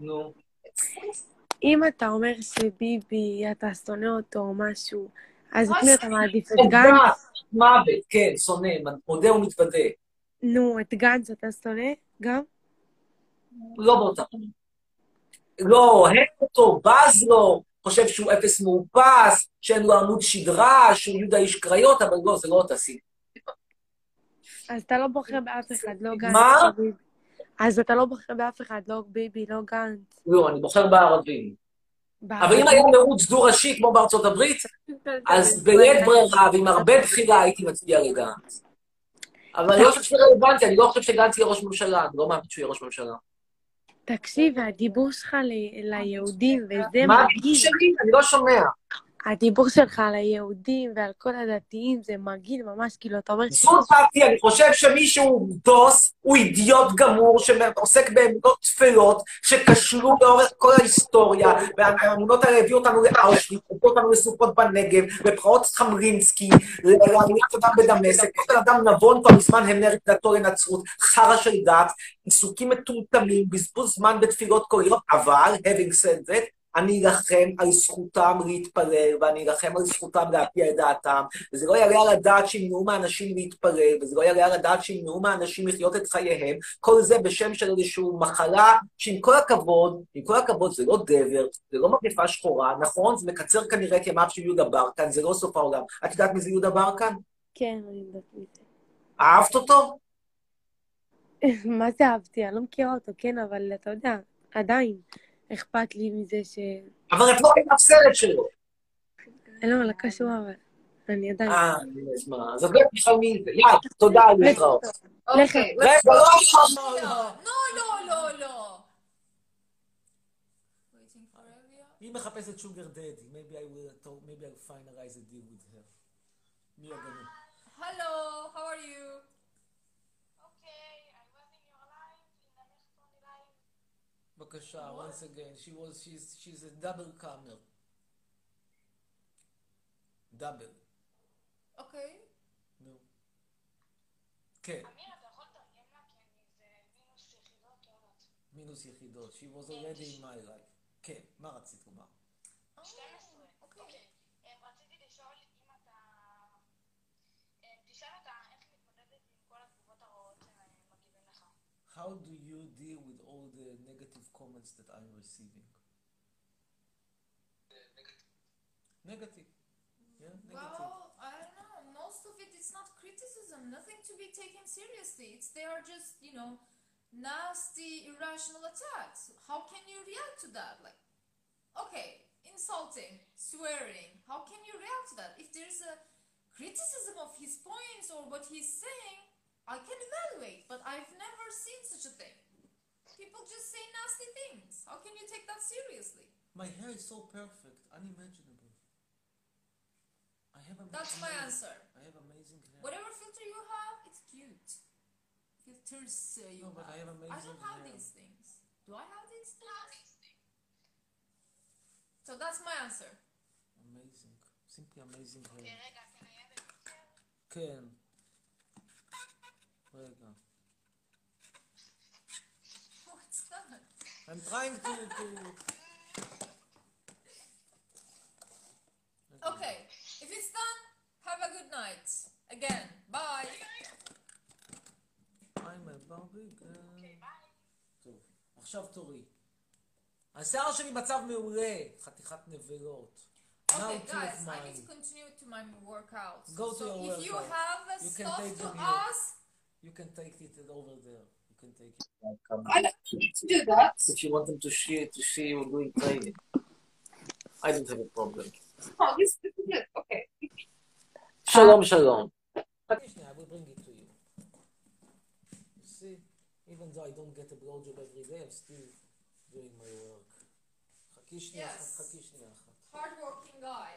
C: נו.
K: אם אתה אומר שביבי, אתה שונא אותו או משהו, אז את מי? אתה מעדיף? את
A: את
K: גנץ?
A: גנץ, מוות, כן, שונא, מודה ומתוודה.
K: נו, את גנץ אתה שונא גם?
A: לא באותה. לא אוהב אותו, בז לו, חושב שהוא אפס מאופס, שאין לו עמוד שדרה, שהוא יהודה איש קריות, אבל לא, זה לא אותה סיבה.
K: אז אתה לא בוחר באף אחד, לא גנץ.
A: מה?
K: לא. אז אתה לא בוחר באף אחד, לא ביבי, לא גנץ.
A: לא, אני בוחר בערבים. אבל אם. היה מירוץ דו-ראשי כמו בארצות הברית, אז בלית ברירה ועם הרבה בחירה הייתי מצביע לגנץ. אבל אני לא חושב שזה רלוונטי, אני לא חושב שגנץ יהיה ראש ממשלה, אני לא מאמין שהוא יהיה ראש ממשלה.
K: תקשיב, הדיבור שלך ליהודים, וזה
A: מה
K: מגעיל.
A: שלי? אני לא שומע.
K: הדיבור שלך על היהודים ועל כל הדתיים זה מגעיל ממש, כאילו, אתה אומר...
A: זו דעתי, אני חושב שמישהו דוס, הוא אידיוט גמור, שעוסק באמונות טפלות, שכשלו לאורך כל ההיסטוריה, והאמונות האלה הביאו אותנו לאושוויץ, הביאו אותנו לסופות בנגב, לפרעות חמרינסקי, לעליית אדם בדמשק, כל אדם נבון כבר מזמן המר את דתו לנצרות, חרא של דת, עיסוקים מטומטמים, בזבוז זמן בתפילות כל יום, אבל, having said that, אני אלחם על זכותם להתפלל, ואני אלחם על זכותם להביע את דעתם, וזה לא יעלה על הדעת שימנעו מאנשים להתפלל, וזה לא יעלה על הדעת שימנעו מאנשים לחיות את חייהם, כל זה בשם של איזושהי מחלה, שעם כל הכבוד, עם כל הכבוד, זה לא דבר, זה לא מגפה שחורה, נכון? זה מקצר כנראה ימיו של יהודה ברקן, זה לא סוף העולם. את יודעת מי זה יהודה ברקן?
K: כן, אני יודעת מי זה.
A: אהבת אותו?
K: מה זה אהבתי? אני לא מכירה אותו, כן, אבל אתה יודע, עדיין אכפת לי מזה ש...
A: אבל את לא ראית סרט שלו.
K: לא, לא קשור, אבל אני עדיין...
A: אה, אז מה, אז את לא תשאל מי זה. יאללה, תודה, להתראות.
E: Okay,
A: רגע, לא. לא, לא.
E: No, no, no, no. Waiting for Evia.
A: היא מחפשת שוגר דדי, maybe I will, talk- maybe I'll finalize a deal with her. מי הגנו?
E: Hello, how are you?
A: בבקשה, once again, she was, she's, she's a double comer. דאבל.
E: אוקיי.
A: נו. כן. אמיר, אתה יכול לתרגם לה? כי זה מינוס יחידות מינוס יחידות. She was כן, already in my life. כן, מה רצית לומר?
H: 12
A: How do you deal with all the negative comments that I'm receiving? Negative. Yeah, negative.
E: Well, I don't know. Most of it is not criticism, nothing to be taken seriously. It's they are just, you know, nasty, irrational attacks. How can you react to that? Like, okay, insulting, swearing. How can you react to that? If there's a criticism of his points or what he's saying, I can evaluate, but I've never seen such a thing. People just say nasty things. How can you take that seriously?
A: My hair is so perfect, unimaginable. I have amazing
E: That's my hair. answer.
A: I have amazing hair.
E: Whatever filter you have, it's cute. Filters uh, you
A: no, but. I, have amazing I
E: don't have
A: hair.
E: these things. Do I have these things? So that's my answer.
A: Amazing. Simply amazing hair. Can. רגע. I'm trying to... to...
E: Okay, if it's done, have a good night. Again, bye.
A: I'm a Barbie girl. טוב, עכשיו תורי. השיער שלי במצב מעולה, חתיכת נבלות.
E: Okay, guys, I need to continue to my workout.
A: Go to
E: so
A: your
E: if you
A: workout.
E: have uh,
A: You can
E: stuff
A: take
E: to ask,
A: you can take it over there. You can take it.
E: I like to do that.
A: If you want them to see to see you doing training, I don't have a problem.
E: Oh, this, this is good. Okay.
A: Shalom, um, shalom. I will bring it to you. You see, even though I don't get a blowjob every day, I'm still doing my work.
E: Yes. Hardworking guy.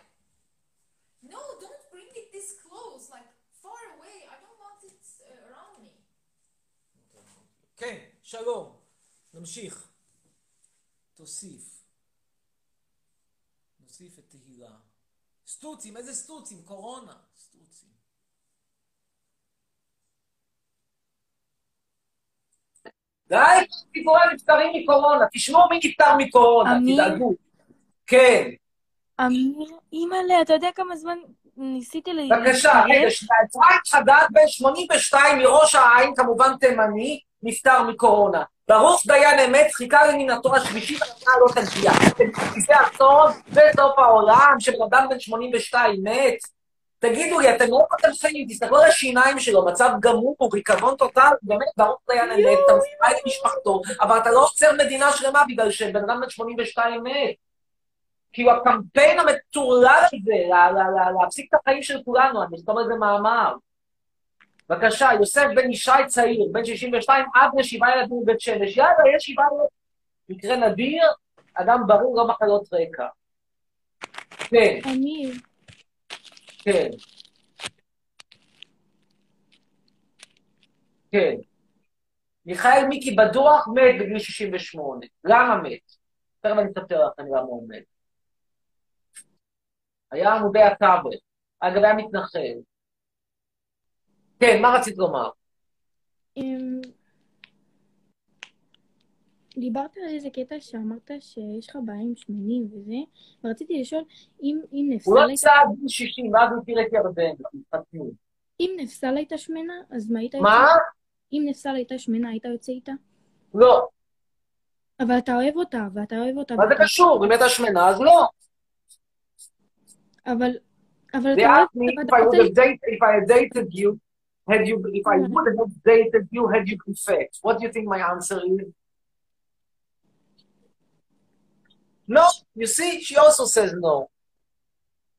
E: No, don't bring it this close, like far away. I don't
A: כן, שלום. נמשיך. תוסיף. נוסיף את תהילה. סטוצים, איזה סטוצים? קורונה. סטוצים. די, סיפורי נפטרים מקורונה. תשמעו מי נפטר מקורונה? תדאגו. כן.
L: אמיר, אימא'לה, אתה יודע כמה זמן ניסיתי ל...
A: בבקשה, רגע, שנייה. אפרים חדד בן 82 מראש העין, כמובן תימני, נפטר מקורונה. ברוך דיין אמת, חיכה למינתו השלישית, אבל לא תגיע. זה אסון, זה סוף העולם, שבן אדם בן 82 מת. תגידו לי, אתם לא אתם חיים, תסתכלו על השיניים שלו, מצב גמור, ריקבון טוטל, באמת, ברוך דיין אמת, אתה מסתכל את משפחתו, אבל אתה לא עוצר מדינה שלמה בגלל שבן אדם בן 82 מת. כאילו הקמפיין המטורלל הזה, לה- לה- לה- להפסיק את החיים של כולנו, אני אכתוב על זה מאמר. בבקשה, יוסף בן ישי צעיר, בן 62, אב לשבעה ילדים בבית שמש. יאללה, יש שבעה ילדים. מקרה נדיר, אדם ברור, לא מחלות רקע. כן,
L: אמיר,
A: כן. כן. מיכאל מיקי בדוח מת בגיל 68. למה מת? תכף אני אספר לכם למה הוא מת. היה עמודי התווך, אגב, היה מתנחל. כן, מה רצית לומר?
L: אמ, דיברת על איזה קטע שאמרת שיש לך בעיה עם שמנים וזה, ורציתי לשאול אם, אם
A: הוא לא
L: נפסל
A: צעד גיל 60, ואז הוא את ירדן.
L: אם נפסל הייתה שמנה, אז מה היית?
A: מה?
L: אם נפסל הייתה שמנה, היית יוצא איתה?
A: לא.
L: אבל אתה אוהב אותה, ואתה אוהב אותה.
A: מה זה קשור? אם הייתה שמנה, אז לא.
L: אבל, אבל
A: They
L: אתה אוהב
A: asked me
L: אותה,
A: if I
L: ואתה
A: would
L: רוצה...
A: have dated, if I had dated you, had you, if I would have dated you, had you confessed. What do you think my answer is? No, you see, she also says no.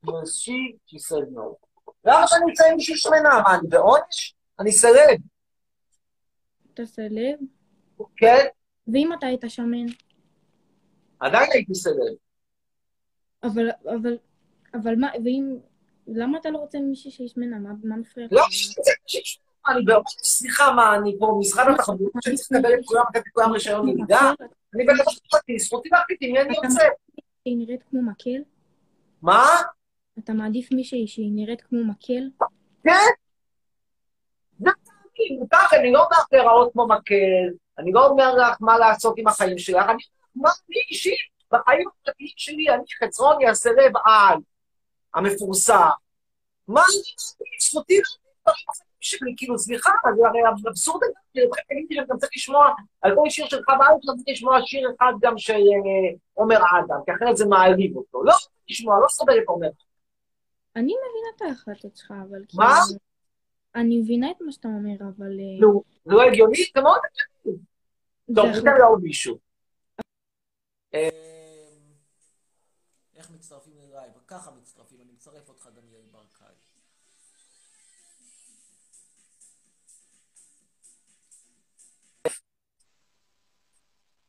A: You see, she says no. למה שאני אצא עם מישהו שמנה? מה, אני בעונש? אני סלב,
L: אתה סלב,
A: כן?
L: ואם אתה היית שמן,
A: עדיין הייתי סלב.
L: אבל, אבל, אבל מה, ואם... למה אתה לא רוצה מישהי שהיא שמנה? מה, מה מפריע לך?
A: לא, אני בעונש, סליחה, מה, אני פה משרד התחבורה שאני צריך לקבל את כולם, לתת לכולם רישיון נהיגה? אני בטח זכותי, זכותי להחליט עם מי אני יוצא.
L: היא נראית כמו מקל?
A: מה?
L: אתה מעדיף מישהי שהיא נראית כמו מקל?
A: כן. זה טעמי, מותר, אני לא אומר לך להיראות כמו מקל, אני לא אומר לך מה לעשות עם החיים שלך, אני מה אני אישית, בחיים הפרטיים שלי, אני חצרוני הסלב על, המפורסם. מה אני מעדיף? זכותי בחיים שלי, כאילו, סליחה, זה הרי אבסורד, להגיד לי שאני גם צריך לשמוע, על כל שיר שלך בארץ, אני צריך לשמוע שיר אחד גם של אה, עומר אדם, כי אחרת זה מעליב אותו. לא לשמוע, לא סובל את עומר.
L: אני מבינה את ההחלטות שלך, אבל כאילו...
A: מה?
L: אני מבינה את מה שאתה אומר, אבל... אה,
A: נו, זה לא הגיוני? זה מאוד הגיוני. טוב, ניתן לעוד מישהו. אה, איך מצטרפים ללייב? ככה מצטרפים, אני מצרף אותך, דניאל ברקאי.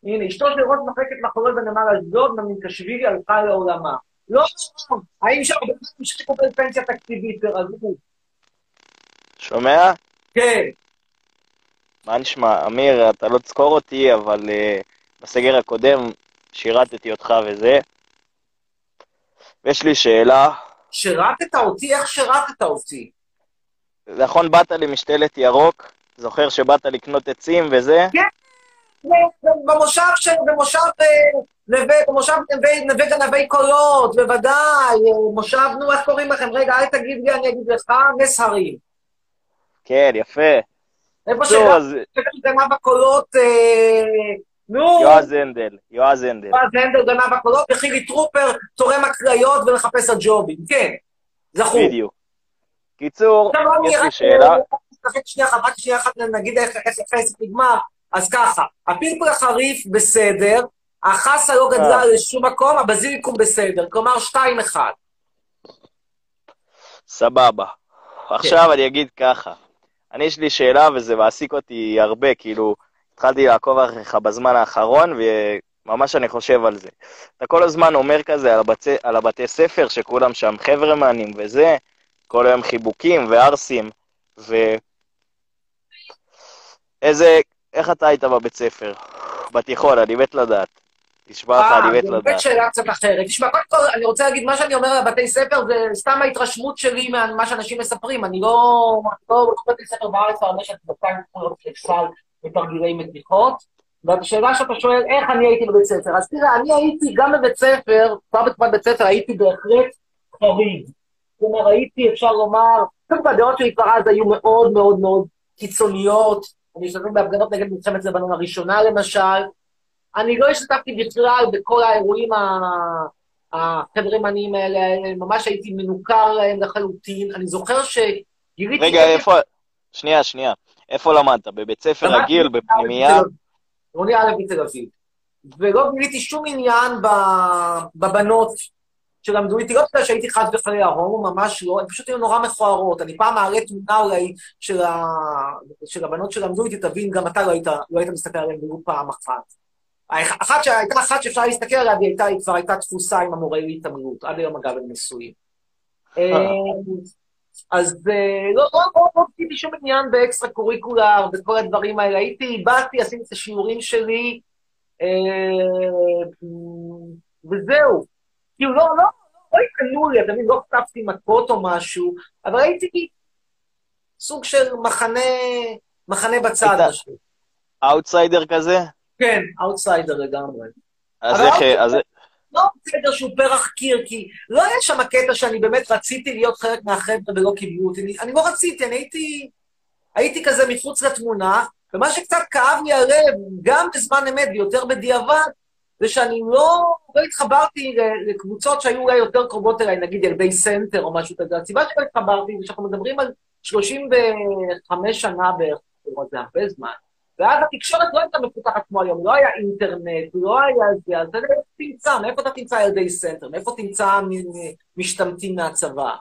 A: הנה, אשתו של ראש מחלקת מחורי בנמל אשדוד, ממינקשווילי, הלכה לעולמה. לא, לא, האם שם בן אדם לקבל פנסיה תקציבית, תרגעו.
M: שומע?
A: כן,
M: מה נשמע? אמיר, אתה לא תזכור אותי, אבל uh, בסגר הקודם שירתתי אותך וזה. ויש לי שאלה.
A: שירתת אותי? איך שירתת אותי?
M: נכון, באת למשתלת ירוק? זוכר שבאת לקנות עצים וזה?
A: במושב של, במושב אה, נווה, במושב נווה, נווה גנבי קולות, בוודאי, אה, מושב, נו, איך קוראים לכם? רגע, אל תגיד לי, אני אגיד לך, נס הרים.
M: כן, יפה.
A: איפה שגנב הקולות, אה, נו,
M: יועז הנדל, יועז הנדל.
A: יועז הנדל גנב הקולות, וחילי טרופר תורם הקריות ומחפש הג'ובים, כן, זכו.
M: בדיוק. קיצור,
A: לא
M: יש לי שאלה.
A: שנייה אחת, רק שנייה אחת, נגיד איך העסק נגמר. אז ככה, הפלפל החריף בסדר, החסה לא גדלה
M: אה.
A: לשום מקום, הבזיליקום בסדר, כלומר 2-1.
M: סבבה. עכשיו אני אגיד ככה. אני, יש לי שאלה, וזה מעסיק אותי הרבה, כאילו, התחלתי לעקוב אחריך בזמן האחרון, וממש אני חושב על זה. אתה כל הזמן אומר כזה על, הבצי, על הבתי ספר, שכולם שם חברמנים וזה, כל היום חיבוקים וערסים, ו... איזה... איך אתה היית בבית ספר? בתיכון, אני מת לדעת. תשמע לך, אני מת
A: אה, באמת
M: לדעת.
A: שאלה קצת אחרת. תשמע, קודם כל, אני רוצה להגיד, מה שאני אומר על בתי ספר זה סתם ההתרשמות שלי ממה שאנשים מספרים. אני לא... לא לא בתי ספר בארץ, אבל יש את ותרגילי מתיחות. והשאלה שאתה שואל, איך אני הייתי בבית ספר? אז תראה, אני הייתי גם בבית ספר, כבר בתקופת בית ספר הייתי בהחלט חריג. כלומר, הייתי, אפשר לומר, קודם כל הדעות שלי כבר אז היו מאוד מאוד מאוד קיצוניות. אני השתתפתי בהפגנות נגד מלחמת לבנון הראשונה, למשל. אני לא השתתפתי בכלל בכל האירועים ה- החברמניים האלה, ממש הייתי מנוכר להם לחלוטין. אני זוכר שגיליתי...
M: רגע, איפה... שנייה, שנייה. איפה למדת? בבית ספר רגיל, בפנימייה?
A: רוני א' בתל אביב. ולא גיליתי שום עניין בבנות שלמדו איתי, לא בגלל שהייתי חס וחלילה הומו, ממש לא, הן פשוט היו נורא מכוערות. אני פעם אעלה תמונה אולי של, ה... של הבנות שלמדו איתי, תבין, גם אתה לא היית, לא היית מסתכל עליהן ולו פעם אחת. אחת שהייתה אחת שאפשר להסתכל עליה, הייתה, היא כבר הייתה תפוסה עם המורה להתעמלות. עד היום, אגב, הם נשואים. אז אה, לא, לא, לא, לא עשיתי שום עניין באקסטרה קוריקולר וכל הדברים האלה. הייתי, באתי, עשיתי את השיעורים שלי, אה, וזהו. כאילו, לא, לא, לא התקנו לי, אתה מבין, לא חטפתי מכות או משהו, אבל הייתי סוג של מחנה, מחנה בצד.
M: אאוטסיידר כזה?
A: כן, אאוטסיידר לגמרי.
M: אז איך...
A: לא בסדר שהוא פרח קיר, כי לא היה שם קטע שאני באמת רציתי להיות חלק מהחבר'ה ולא קיבלו אותי. אני, אני לא רציתי, אני הייתי, הייתי כזה מחוץ לתמונה, ומה שקצת כאב לי הלב, גם בזמן אמת ויותר בדיעבד, זה שאני לא, לא התחברתי לקבוצות שהיו אולי יותר קרובות אליי, נגיד ילדי סנטר או משהו כזה. הסיבה שלא התחברתי זה שאנחנו מדברים על 35 שנה בערך, זה הרבה זמן. ואז התקשורת לא הייתה מפותחת כמו היום, לא היה אינטרנט, לא היה זה, אז איפה תמצא, מאיפה אתה תמצא ילדי סנטר, מאיפה תמצא משתמטים מהצבא?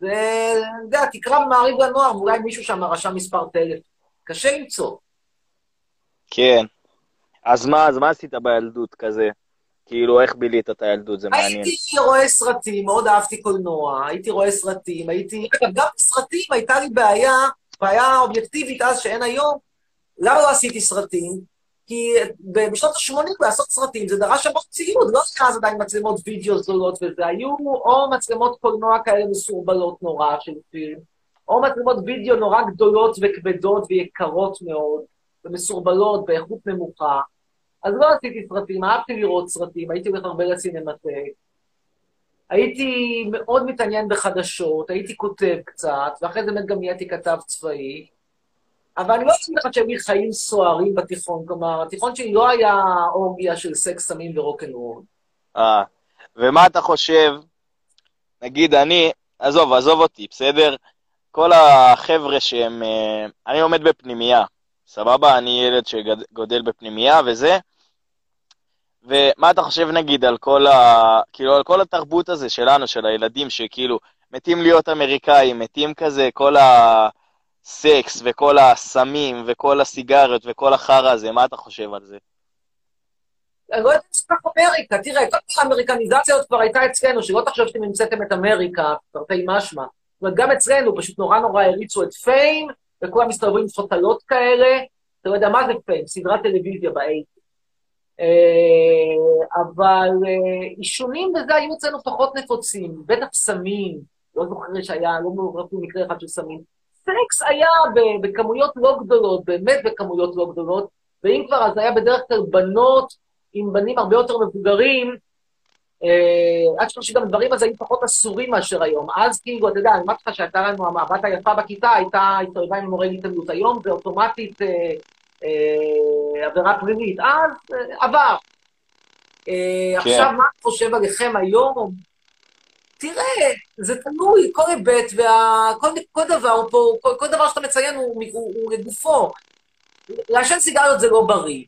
A: זה, אתה יודע, תקרא במעריב לנוער, ואולי מישהו שם רשם מספר טלפון. קשה למצוא.
M: כן. אז מה, אז מה עשית בילדות כזה? כאילו, איך בילית את הילדות? זה מעניין.
A: הייתי רואה סרטים, מאוד אהבתי קולנוע, הייתי רואה סרטים, הייתי... אגב, גם בסרטים הייתה לי בעיה, בעיה אובייקטיבית אז שאין היום. למה לא עשיתי סרטים? כי בשנות ה-80 לעשות סרטים זה דרש המון ציוד, לא היה אז עדיין מצלמות וידאו זולות וזה, היו או מצלמות קולנוע כאלה מסורבלות נורא של פילם, או מצלמות וידאו נורא גדולות וכבדות ויקרות מאוד, ומסורבלות באיכות נמוכה. אז לא עשיתי סרטים, אהבתי לראות סרטים, הייתי הולך הרבה לסינמטק. הייתי מאוד מתעניין בחדשות, הייתי כותב קצת, ואחרי זה באמת גם נהייתי כתב צבאי. אבל אני לא לך שהיו לי חיים סוערים בתיכון, כלומר, התיכון שלי לא היה אורגיה של סקס, סמים ורוקנרול.
M: אה. ומה אתה חושב, נגיד אני, עזוב, עזוב אותי, בסדר? כל החבר'ה שהם... אה, אני לומד בפנימייה, סבבה? אני ילד שגודל בפנימייה וזה. ומה אתה חושב, נגיד, על כל ה... כאילו, על כל התרבות הזה שלנו, של הילדים, שכאילו, מתים להיות אמריקאים, מתים כזה, כל הסקס וכל הסמים וכל הסיגריות וכל החרא הזה, מה אתה חושב על זה?
A: אני לא יודעת שכך אמריקה, תראה, כל האמריקניזציה הזאת כבר הייתה אצלנו, שלא תחשוב שאתם המצאתם את אמריקה, תרתי משמע. זאת אומרת, גם אצלנו פשוט נורא נורא הריצו את פיים, וכולם מסתובבים עם פוטלות כאלה. אתה לא יודע מה זה פיים, סדרת טלוויזיה באייטי. אה, אבל אה, עישונים וזה היו אצלנו פחות נפוצים, בטח סמים, לא זוכר שהיה, לא מעורב במקרה אחד של סמים. סקס היה בכמויות לא גדולות, באמת בכמויות לא גדולות, ואם כבר, אז היה בדרך כלל בנות עם בנים הרבה יותר מבוגרים, אה, עד שגם הדברים אז היו פחות אסורים מאשר היום. אז כאילו, אתה יודע, אני אמרתי לך שהייתה לנו, הבת היפה בכיתה הייתה התערבה עם מורה להתעמלות. היום זה אוטומטית אה, אה, עבירה פלילית. אז אה, עבר. אה,
M: כן.
A: עכשיו, מה אתה חושב עליכם היום? תראה, זה תלוי, כל היבט, וכל כל דבר פה, כל, כל דבר שאתה מציין הוא, הוא, הוא לגופו. לעשן סיגריות זה לא בריא.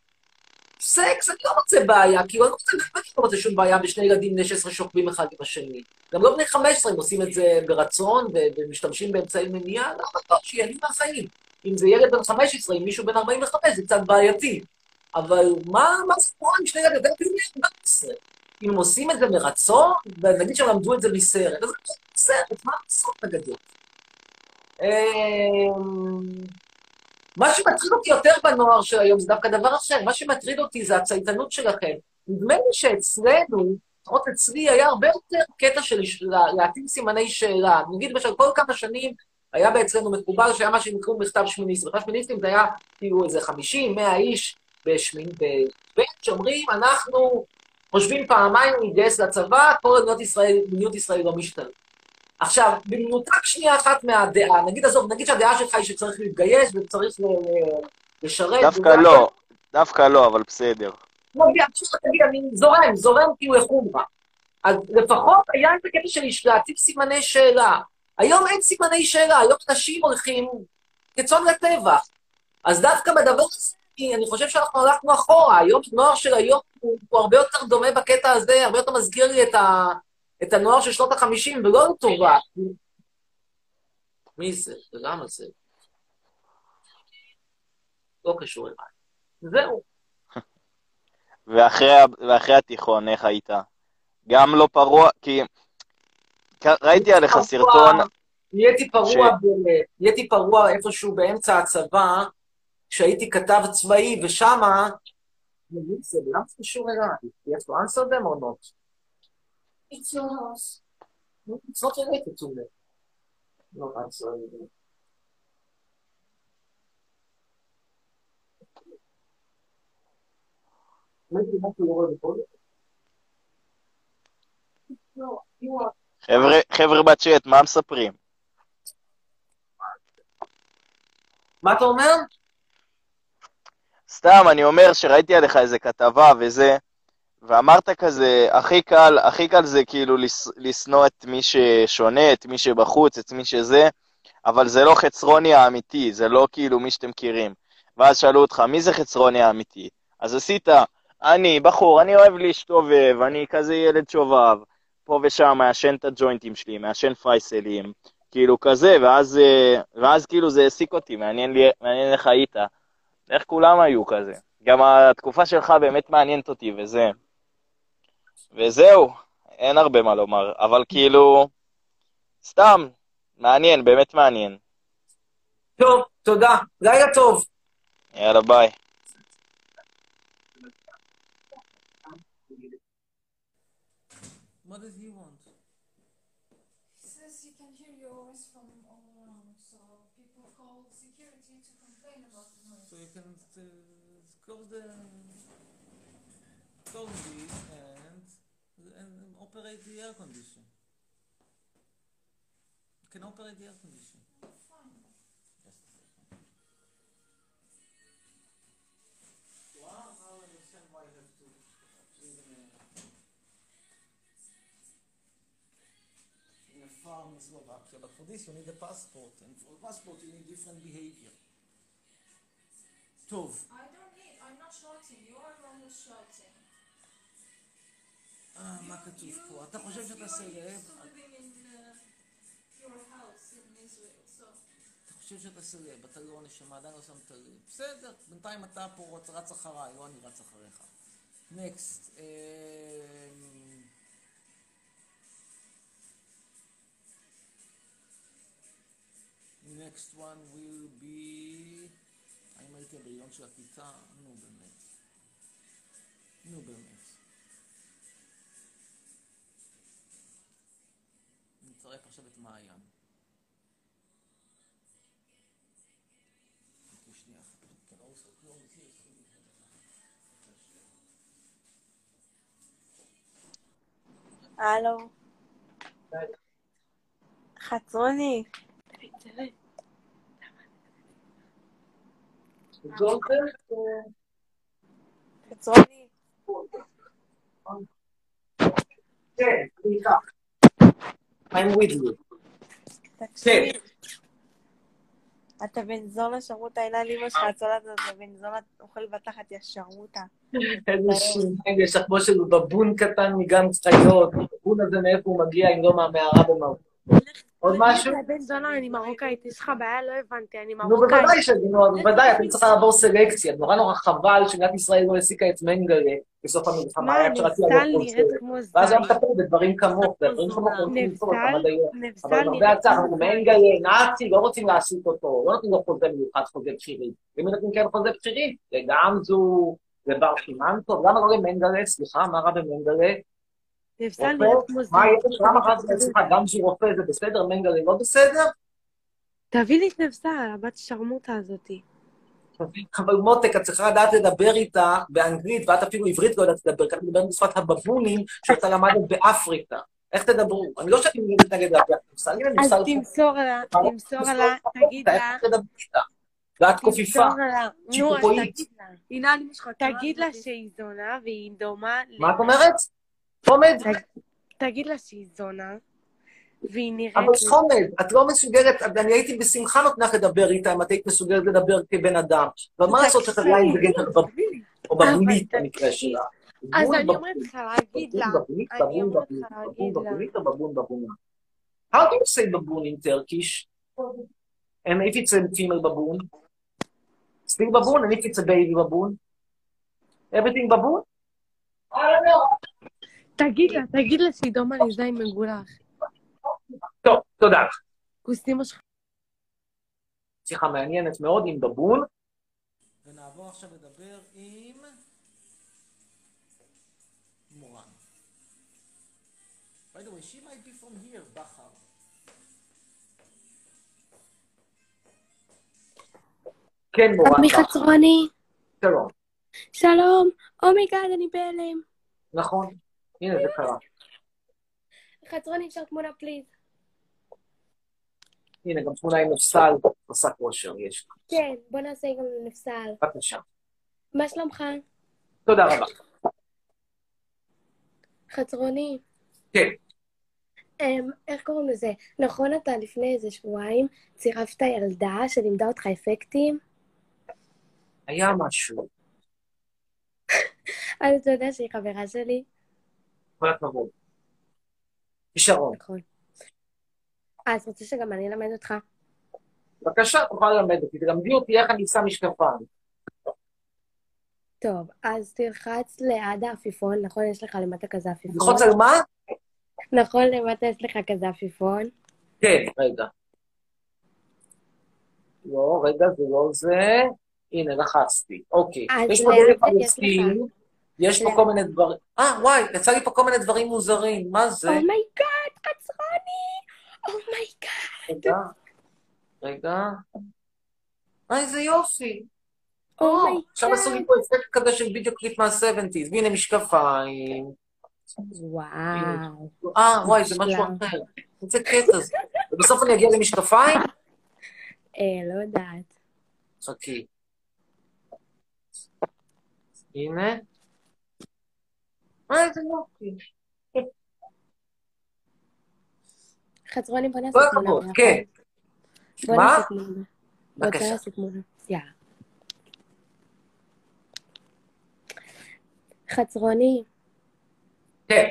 A: סקס, אני לא מוצא בעיה, כי אני לא מוצא, באמת לא מוצא שום בעיה בשני ילדים בני 16 שוכבים אחד עם השני. גם לא בני 15 הם עושים את זה ברצון ומשתמשים באמצעי מניעה, לא בטוח שיהנים מהחיים. אם זה ילד בן 15 עם מישהו בן 45 זה קצת בעייתי. אבל מה, מה סיפור עם שני ילדים בני 11? אם הם עושים את זה מרצון, ונגיד שהם למדו את זה מסרט, אז זה סרט, מה לעשות בגדול? אמ, מה שמטריד אותי יותר בנוער של היום זה דווקא דבר אחר, מה שמטריד אותי זה הצייתנות שלכם. נדמה לי שאצלנו, לפחות אצלי, היה הרבה יותר קטע של לה- להטיל סימני שאלה. נגיד, למשל, כל כמה שנים היה אצלנו מקובל שהיה מה שנקראו מכתב שמיניסט. מכתב שמיניסטים זה היה כאילו איזה 50, 100 איש בשמין, שאומרים, אנחנו חושבים פעמיים להתגייס לצבא, כל עוד מדינת ישראל, מדיניות ישראל לא משתנה. עכשיו, במנותק שנייה אחת מהדעה, נגיד, עזוב, נגיד שהדעה שלך היא שצריך להתגייס וצריך ל- לשרת.
M: דווקא לא, דווקא לא, אבל בסדר.
A: לא, תגיד, תגיד, אני זורם, זורם כאילו לחומרה. אז לפחות היה את הקטע של להציב סימני שאלה. היום אין סימני שאלה, היום אנשים הולכים כצאן לטבח. אז דווקא בדבר הזה, אני- חושב שאנחנו הלכנו אחורה. היום הנוער של היום הוא, הוא הרבה יותר דומה בקטע הזה, הרבה יותר מזכיר לי את, ה, את הנוער של שנות החמישים, ולא לטובה. מי זה? למה זה? לא קשור אליי. זהו.
M: ואחרי, ואחרי התיכון, איך היית? גם לא פרוע, כי ראיתי עליך סרטון,
A: נהייתי פרוע,
M: ש-
A: נהייתי פרוע איפשהו באמצע הצבא, כשהייתי כתב צבאי, ושמה, מי זה, זה קשור אליי? Have to answer them or not?
E: It's your house.
A: It's not related to me. No answer.
M: חבר'ה, חבר'ה בצ'אט, מה מספרים?
A: מה אתה אומר?
M: סתם, אני אומר שראיתי עליך איזה כתבה וזה, ואמרת כזה, הכי קל, הכי קל זה כאילו לשנוא את מי ששונה, את מי שבחוץ, את מי שזה, אבל זה לא חצרוני האמיתי, זה לא כאילו מי שאתם מכירים. ואז שאלו אותך, מי זה חצרוני האמיתי? אז עשית, אני בחור, אני אוהב להסתובב, אני כזה ילד שובב, פה ושם מעשן את הג'וינטים שלי, מעשן פייסלים, כאילו כזה, ואז, אה, ואז כאילו זה העסיק אותי, מעניין, לי, מעניין איך היית. איך כולם היו כזה. גם התקופה שלך באמת מעניינת אותי, וזה. וזהו, אין הרבה מה לומר, אבל כאילו, סתם, מעניין, באמת מעניין.
A: טוב, תודה. לילה טוב.
M: יאללה, ביי.
A: solve this and, and operate the air condition. You can operate the air condition. I understand why have to in a, farm in Slovakia. But for this you need a passport, and for a passport you need different behavior. Tov.
E: I don't need, I'm not shouting, you are the one shouting.
A: אה, מה כתוב פה? אתה חושב שאתה סלב?
E: uh,
A: אתה חושב שאתה סלב, אתה לא נשמה, עדיין לא שמת לב. בסדר, בינתיים אתה פה רץ, רץ אחריי, לא אני רץ אחריך. נקסט. next one will be... האם הייתי הבריון של הכיתה? נו באמת. נו באמת. נצרף עכשיו את מעיין. שנייה אחת. Have
K: הלו. חצרוני. חצרוני.
A: כן, איתך. I'm with you.
K: תקשיב. אתה בן זונה שרמוטה, אין על אמא שלך, הצולת הזאת, זה בן זונה אוכל בתחת, יא שרמוטה.
A: איזה שיניים יש לך כמו של בבון קטן מגן חיות. הבבון הזה מאיפה הוא מגיע אם לא מהמערה במהות. עוד משהו?
K: בן זונה, אני מרוקאית, יש לך בעיה? לא הבנתי, אני
A: נו,
K: מרוקאית.
A: בוודאי שזה, נו, בוודאי, אתם צריכים לעבור סלקציה. נורא נורא חבל שמדינת ישראל לא העסיקה את מנגלה בסוף המלחמה.
K: מה,
A: לו
K: נראית. כמו
A: ואז היה
K: זין.
A: מטפל בדברים כמוך, דברים כמוך לא רוצים לפתור אותם עד היום. אבל
K: נראית
A: הצער, אנחנו
K: זין.
A: מנגלה, נאצי, לא רוצים להעסיק אותו, לא נותנים לו חוזה מיוחד, חוזה בכירים. אם נותנים כן חוזה בכירים, לגמזו, לבר סימנטוב, למה לא למנגלה? סליחה, מה רע במנגלה?
K: נבזל
A: רופא?
K: נראית כמו
A: מה
K: זין.
A: יש? למה רק סליחה, גמזו רופא זה בסדר, מנגלה לא בסדר?
K: תביא לי את נבזל, הבת שרמוטה הזאתי.
A: אבל מותק, את צריכה לדעת לדבר איתה באנגלית, ואת אפילו עברית לא יודעת לדבר, כי את מדברת בשפת הבבונים שאתה למדת באפריקה. איך תדברו? אני לא שאני מתנגד לך הנה,
K: אז תמסור לה, תמסור לה, תגיד לה?
A: ואת קופיפה.
K: תמסור לה. נו, אז. תגיד לה. תגיד לה שהיא זונה והיא דומה...
A: מה את אומרת? חומד?
K: תג- תגיד לה שהיא זונה, והיא נראית...
A: אבל חומד, את לא מסוגלת, אני הייתי בשמחה נותנה לך לדבר איתה, אם את היית מסוגלת לדבר כבן אדם. אבל מה לעשות שאת עדיין בגדר בבונית, או
K: אבל
A: במקרה שלה.
K: אז
A: בבון,
K: אני
A: בבון,
K: אומרת לך להגיד לה, אני
A: בבון,
K: אומרת לך
A: בבון,
K: להגיד לה.
A: בבונית או בבון בבונה? How do you say baboon in Turkish? And if it's a female baboon? Still baboon, and if it's a baby baboon? Everything baboon? I don't know.
K: תגיד לה, תגיד לה שהיא דומה לזין מגולח.
A: טוב, תודה.
K: כוס אמא שלך.
A: שיחה מעניינת מאוד עם בבון. ונעבור עכשיו לדבר עם מורן. By the way, she might be from here, בכר. כן, מורן.
L: עמי
A: בכר.
L: חצרוני,
A: שלום.
L: שלום, oh my god, אני בהלם.
A: נכון. הנה, זה קרה.
L: חצרוני, אפשר תמונה please.
A: הנה, גם תמונה עם נפסל, עושה כושר, יש.
L: כן, בוא נעשה גם לנפסל.
A: בבקשה.
L: מה שלומך?
A: תודה רבה.
L: חצרוני,
A: כן.
L: אמ, איך קוראים לזה? נכון, אתה לפני איזה שבועיים צירפת ילדה שלימדה אותך אפקטים?
A: היה משהו.
L: אז אתה יודע שהיא חברה שלי?
A: כל הכבוד. כישרון.
L: נכון. אז רוצה שגם אני אלמד אותך?
A: בבקשה, תוכל ללמד אותי. תלמדי אותי איך אני שם משקפיים.
L: טוב, אז תלחץ ליד העפיפון, נכון? יש לך למטה כזה עפיפון?
A: ללחוץ על מה?
L: נכון, למטה יש לך כזה עפיפון?
A: כן, רגע. לא, רגע, זה לא זה. הנה, לחצתי. אוקיי.
L: אז
A: יש פה
L: יש
A: פלסטין, יש פה
L: ליד-
A: כל מיני דברים. אה, וואי, יצא לי פה כל מיני דברים מוזרים. מה זה?
L: oh my god, חצרוני! Oh my god!
A: רגע. רגע. אה, איזה יופי.
L: Oh my god!
A: עכשיו עשו לי פה אפקט כזה של וידאו קליפ מה-70's, והנה משקפיים.
L: וואו.
A: אה, וואי, זה משהו. אחר. איזה קטע זה. ובסוף אני אגיע למשקפיים?
L: אה, לא יודעת.
A: חכי. הנה. אה, איזה יופי.
L: חצרוני, בוא נעשה תמונה.
A: כן.
L: בוא? נעשה תמונה.
A: בבקשה.
L: יאללה. חצרוני,
A: כן,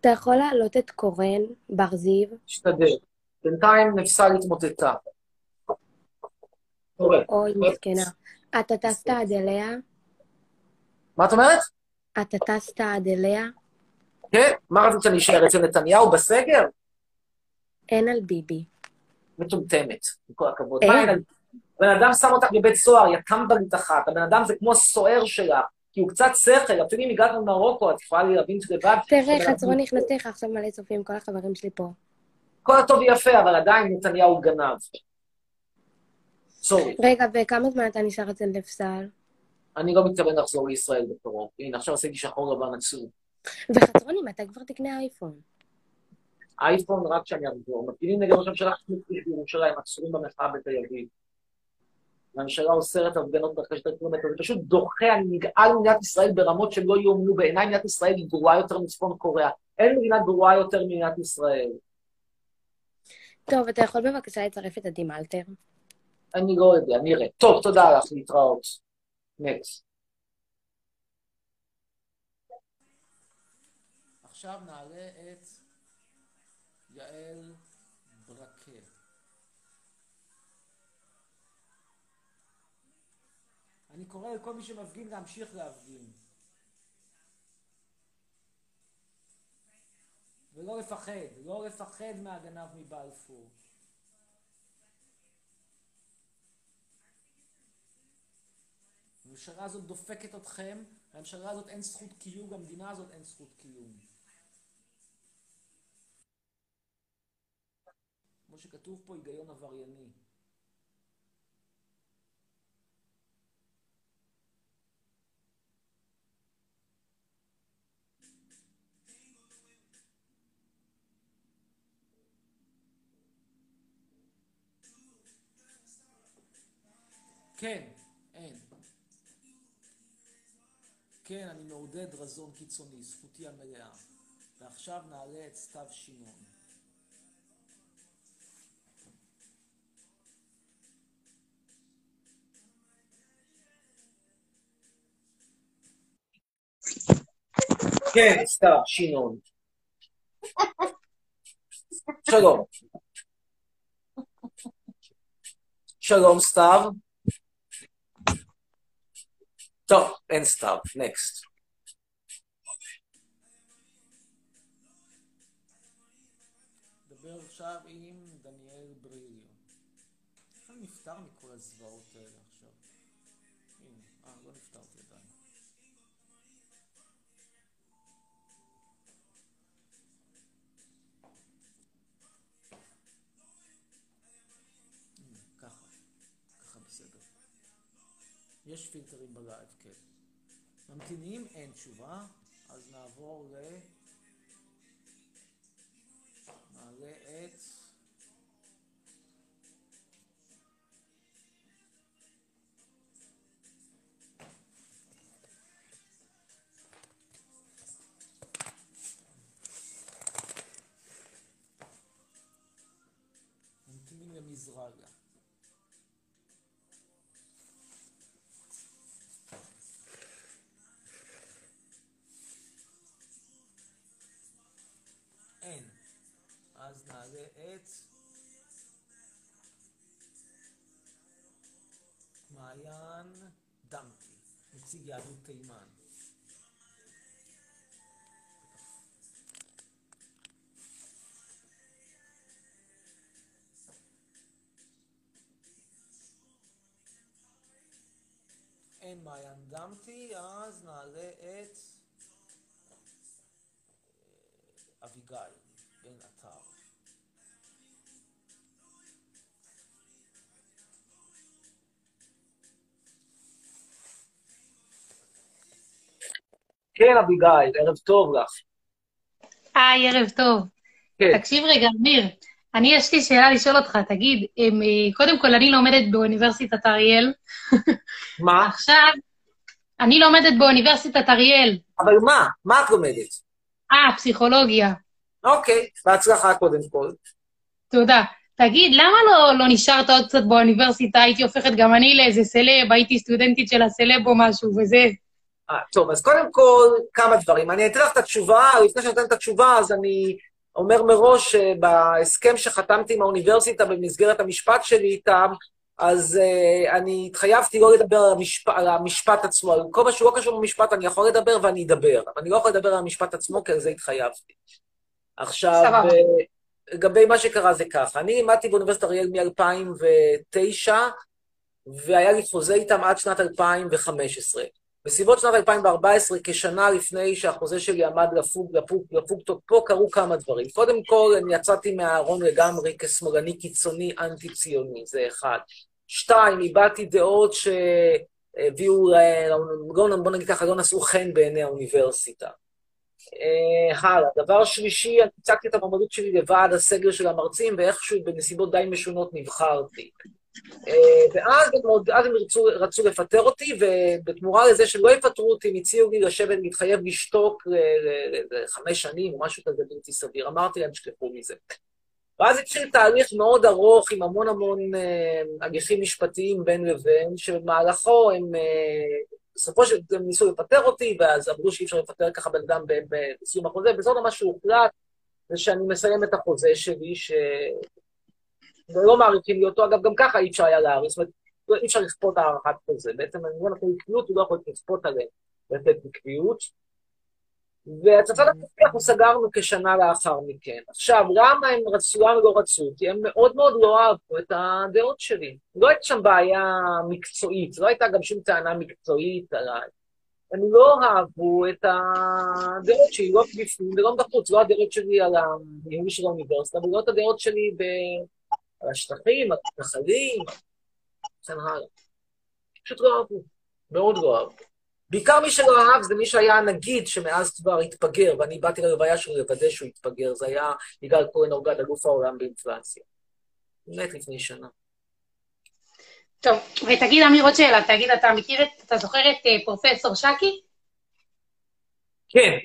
L: אתה יכול להעלות את קורן, בר זיו?
A: תשתדל. בינתיים נפסל התמוטטה.
L: אוי, מסכנה. אתה טסת עד אליה?
A: מה את אומרת?
L: אתה טסת עד אליה?
A: כן, מה רצית שאני אשאר אצל נתניהו בסגר?
L: אין על ביבי.
A: מטומטמת, עם כל הכבוד.
L: אין.
A: בן אדם שם אותך בבית סוהר, יא טמבלית אחת. הבן אדם זה כמו הסוהר שלה, כי הוא קצת שכל, אפילו אם הגעת ממרוקו, את יכולה להבין לבד.
L: תראה, נכנסתי לך עכשיו מלא צופים, כל החברים שלי פה.
A: כל הטוב ויפה, אבל עדיין נתניהו גנב. סורי,
L: רגע, וכמה זמן אתה נשאר אצל נפסל?
A: אני לא מתכוון לחזור לישראל בקרוב. הנה, עכשיו עשיתי שחור לבן עצוב.
L: וחצרוני, מתי כבר תקנה אייפון?
A: אייפון רק כשאני אחזור. מפגינים נגד ראש הממשלה חשוב בירושלים, עצורים במחאה בתל אביב. הממשלה אוסרת הפגנות מרכז של קילומטר, זה פשוט דוחה, אני נגעל ממדינת ישראל ברמות שלא יאומנו. בעיניי מדינת ישראל היא גרועה יותר מצפון קוריאה. אין מדינה גרועה יותר ממדינת ישראל.
L: טוב, אתה יכול בבקשה לצרף את עדי מלטר?
A: אני לא יודע, נראה. טוב, תודה לך, להתראות. נקסט. עכשיו נעלה את יעל ברקה. אני קורא לכל מי שמפגין להמשיך להפגין. ולא לפחד, לא לפחד מהגנב מבלפור. הממשלה הזאת דופקת אתכם, לממשלה הזאת אין זכות קיום, למדינה הזאת אין זכות קיום. כמו שכתוב פה, היגיון עברייני. כן, אין. כן, אני מעודד רזון קיצוני, זכותי המלאה. ועכשיו נעלה את סתיו שמעון. כן, סתיו, שמעון. שלום. שלום, סתיו. טוב, אין סתיו, נקסט. יש פילטרים בלייב, כן. ממתינים, אין תשובה, אז נעבור ל... נעלה את... ממתינים למזרגה. נציג יהדות תימן. אין מעיין דמתי, אז נעלה את אביגיל בן עטר. כן, אביגיל, ערב טוב לך.
N: היי, ערב טוב.
A: כן.
N: תקשיב רגע, אמיר, אני יש לי שאלה לשאול אותך, תגיד, הם, אה, קודם כל, אני לומדת באוניברסיטת אריאל.
A: מה?
N: עכשיו, אני לומדת באוניברסיטת אריאל.
A: אבל מה? מה את לומדת?
N: אה, פסיכולוגיה.
A: אוקיי, בהצלחה קודם כל.
N: תודה. תגיד, למה לא, לא נשארת עוד קצת באוניברסיטה? הייתי הופכת גם אני לאיזה סלב, הייתי סטודנטית של הסלב או משהו, וזה.
A: אה, טוב, אז קודם כל, כמה דברים. אני אתן לך את התשובה, לפני שאני אתן את התשובה, אז אני אומר מראש שבהסכם שחתמתי עם האוניברסיטה במסגרת המשפט שלי איתם, אז uh, אני התחייבתי לא לדבר על המשפט, על המשפט עצמו, על כל מה שהוא לא קשור במשפט אני יכול לדבר ואני אדבר, אבל אני לא יכול לדבר על המשפט עצמו, כי על זה התחייבתי. עכשיו, uh, לגבי מה שקרה זה ככה, אני לימדתי באוניברסיטת אריאל מ-2009, והיה לי חוזה איתם עד שנת 2015. בסביבות שנת 2014, כשנה לפני שהחוזה שלי עמד לפוג, לפוג, לפוג תוקפו, קרו כמה דברים. קודם כל, אני יצאתי מהארון לגמרי כשמאלני קיצוני אנטי-ציוני, זה אחד. שתיים, איבדתי דעות שהביאו, לא, בוא נגיד ככה, לא נשאו חן בעיני האוניברסיטה. אה, הלאה. דבר שלישי, אני הצגתי את המועמדות שלי לוועד הסגל של המרצים, ואיכשהו בנסיבות די משונות נבחרתי. אה, ואז הם, רצו, רצו לפטר אותי, ובתמורה לזה שלא יפטרו אותי, הם הציעו לי לשבת, להתחייב לשתוק ל- ל- ל- לחמש שנים או משהו כזה בלתי סביר. אמרתי להם, תשכחו מזה. ואז התחיל תהליך מאוד ארוך עם המון המון אה, הליכים משפטיים בין לבין, שבמהלכו הם, אה, בסופו של דבר ניסו לפטר אותי, ואז אמרו שאי אפשר לפטר ככה בן אדם בסיום החוזה, וזאת מה שהוחלט, זה שאני מסיים את החוזה שלי, ש... ולא מעריכים לי אותו, אגב, גם ככה אי אפשר היה להאריך, זאת אומרת, אי אפשר לכפות הארכת חוזה. בעצם אני לא נתן עקביות, הוא לא יכול לכפות עליהם לתת עקביות. ואת הצד הכספי אנחנו סגרנו כשנה לאחר מכן. עכשיו, למה הם רצו, למה לא רצו? כי הם מאוד מאוד לא אהבו את הדעות שלי. לא הייתה שם בעיה מקצועית, לא הייתה גם שום טענה מקצועית עליי. הם לא אהבו את הדעות שלי, לא בפנים ולא בחוץ, לא הדעות שלי על הניהול של האוניברסיטה, ולא את הדעות שלי ב... על השטחים, על המתנחלים, וכן הלאה. פשוט לא אהבו, מאוד לא אהבו. בעיקר מי שלא אהב זה מי שהיה הנגיד שמאז כבר התפגר, ואני באתי ללוויה שלו לוודא שהוא התפגר, זה היה יגאל כהן אורגד, אלוף העולם באינפלציה. מת לפני שנה.
N: טוב, ותגיד, אמיר, עוד שאלה, תגיד, אתה מכיר את, אתה זוכר את אה, פרופסור שקי?
A: כן.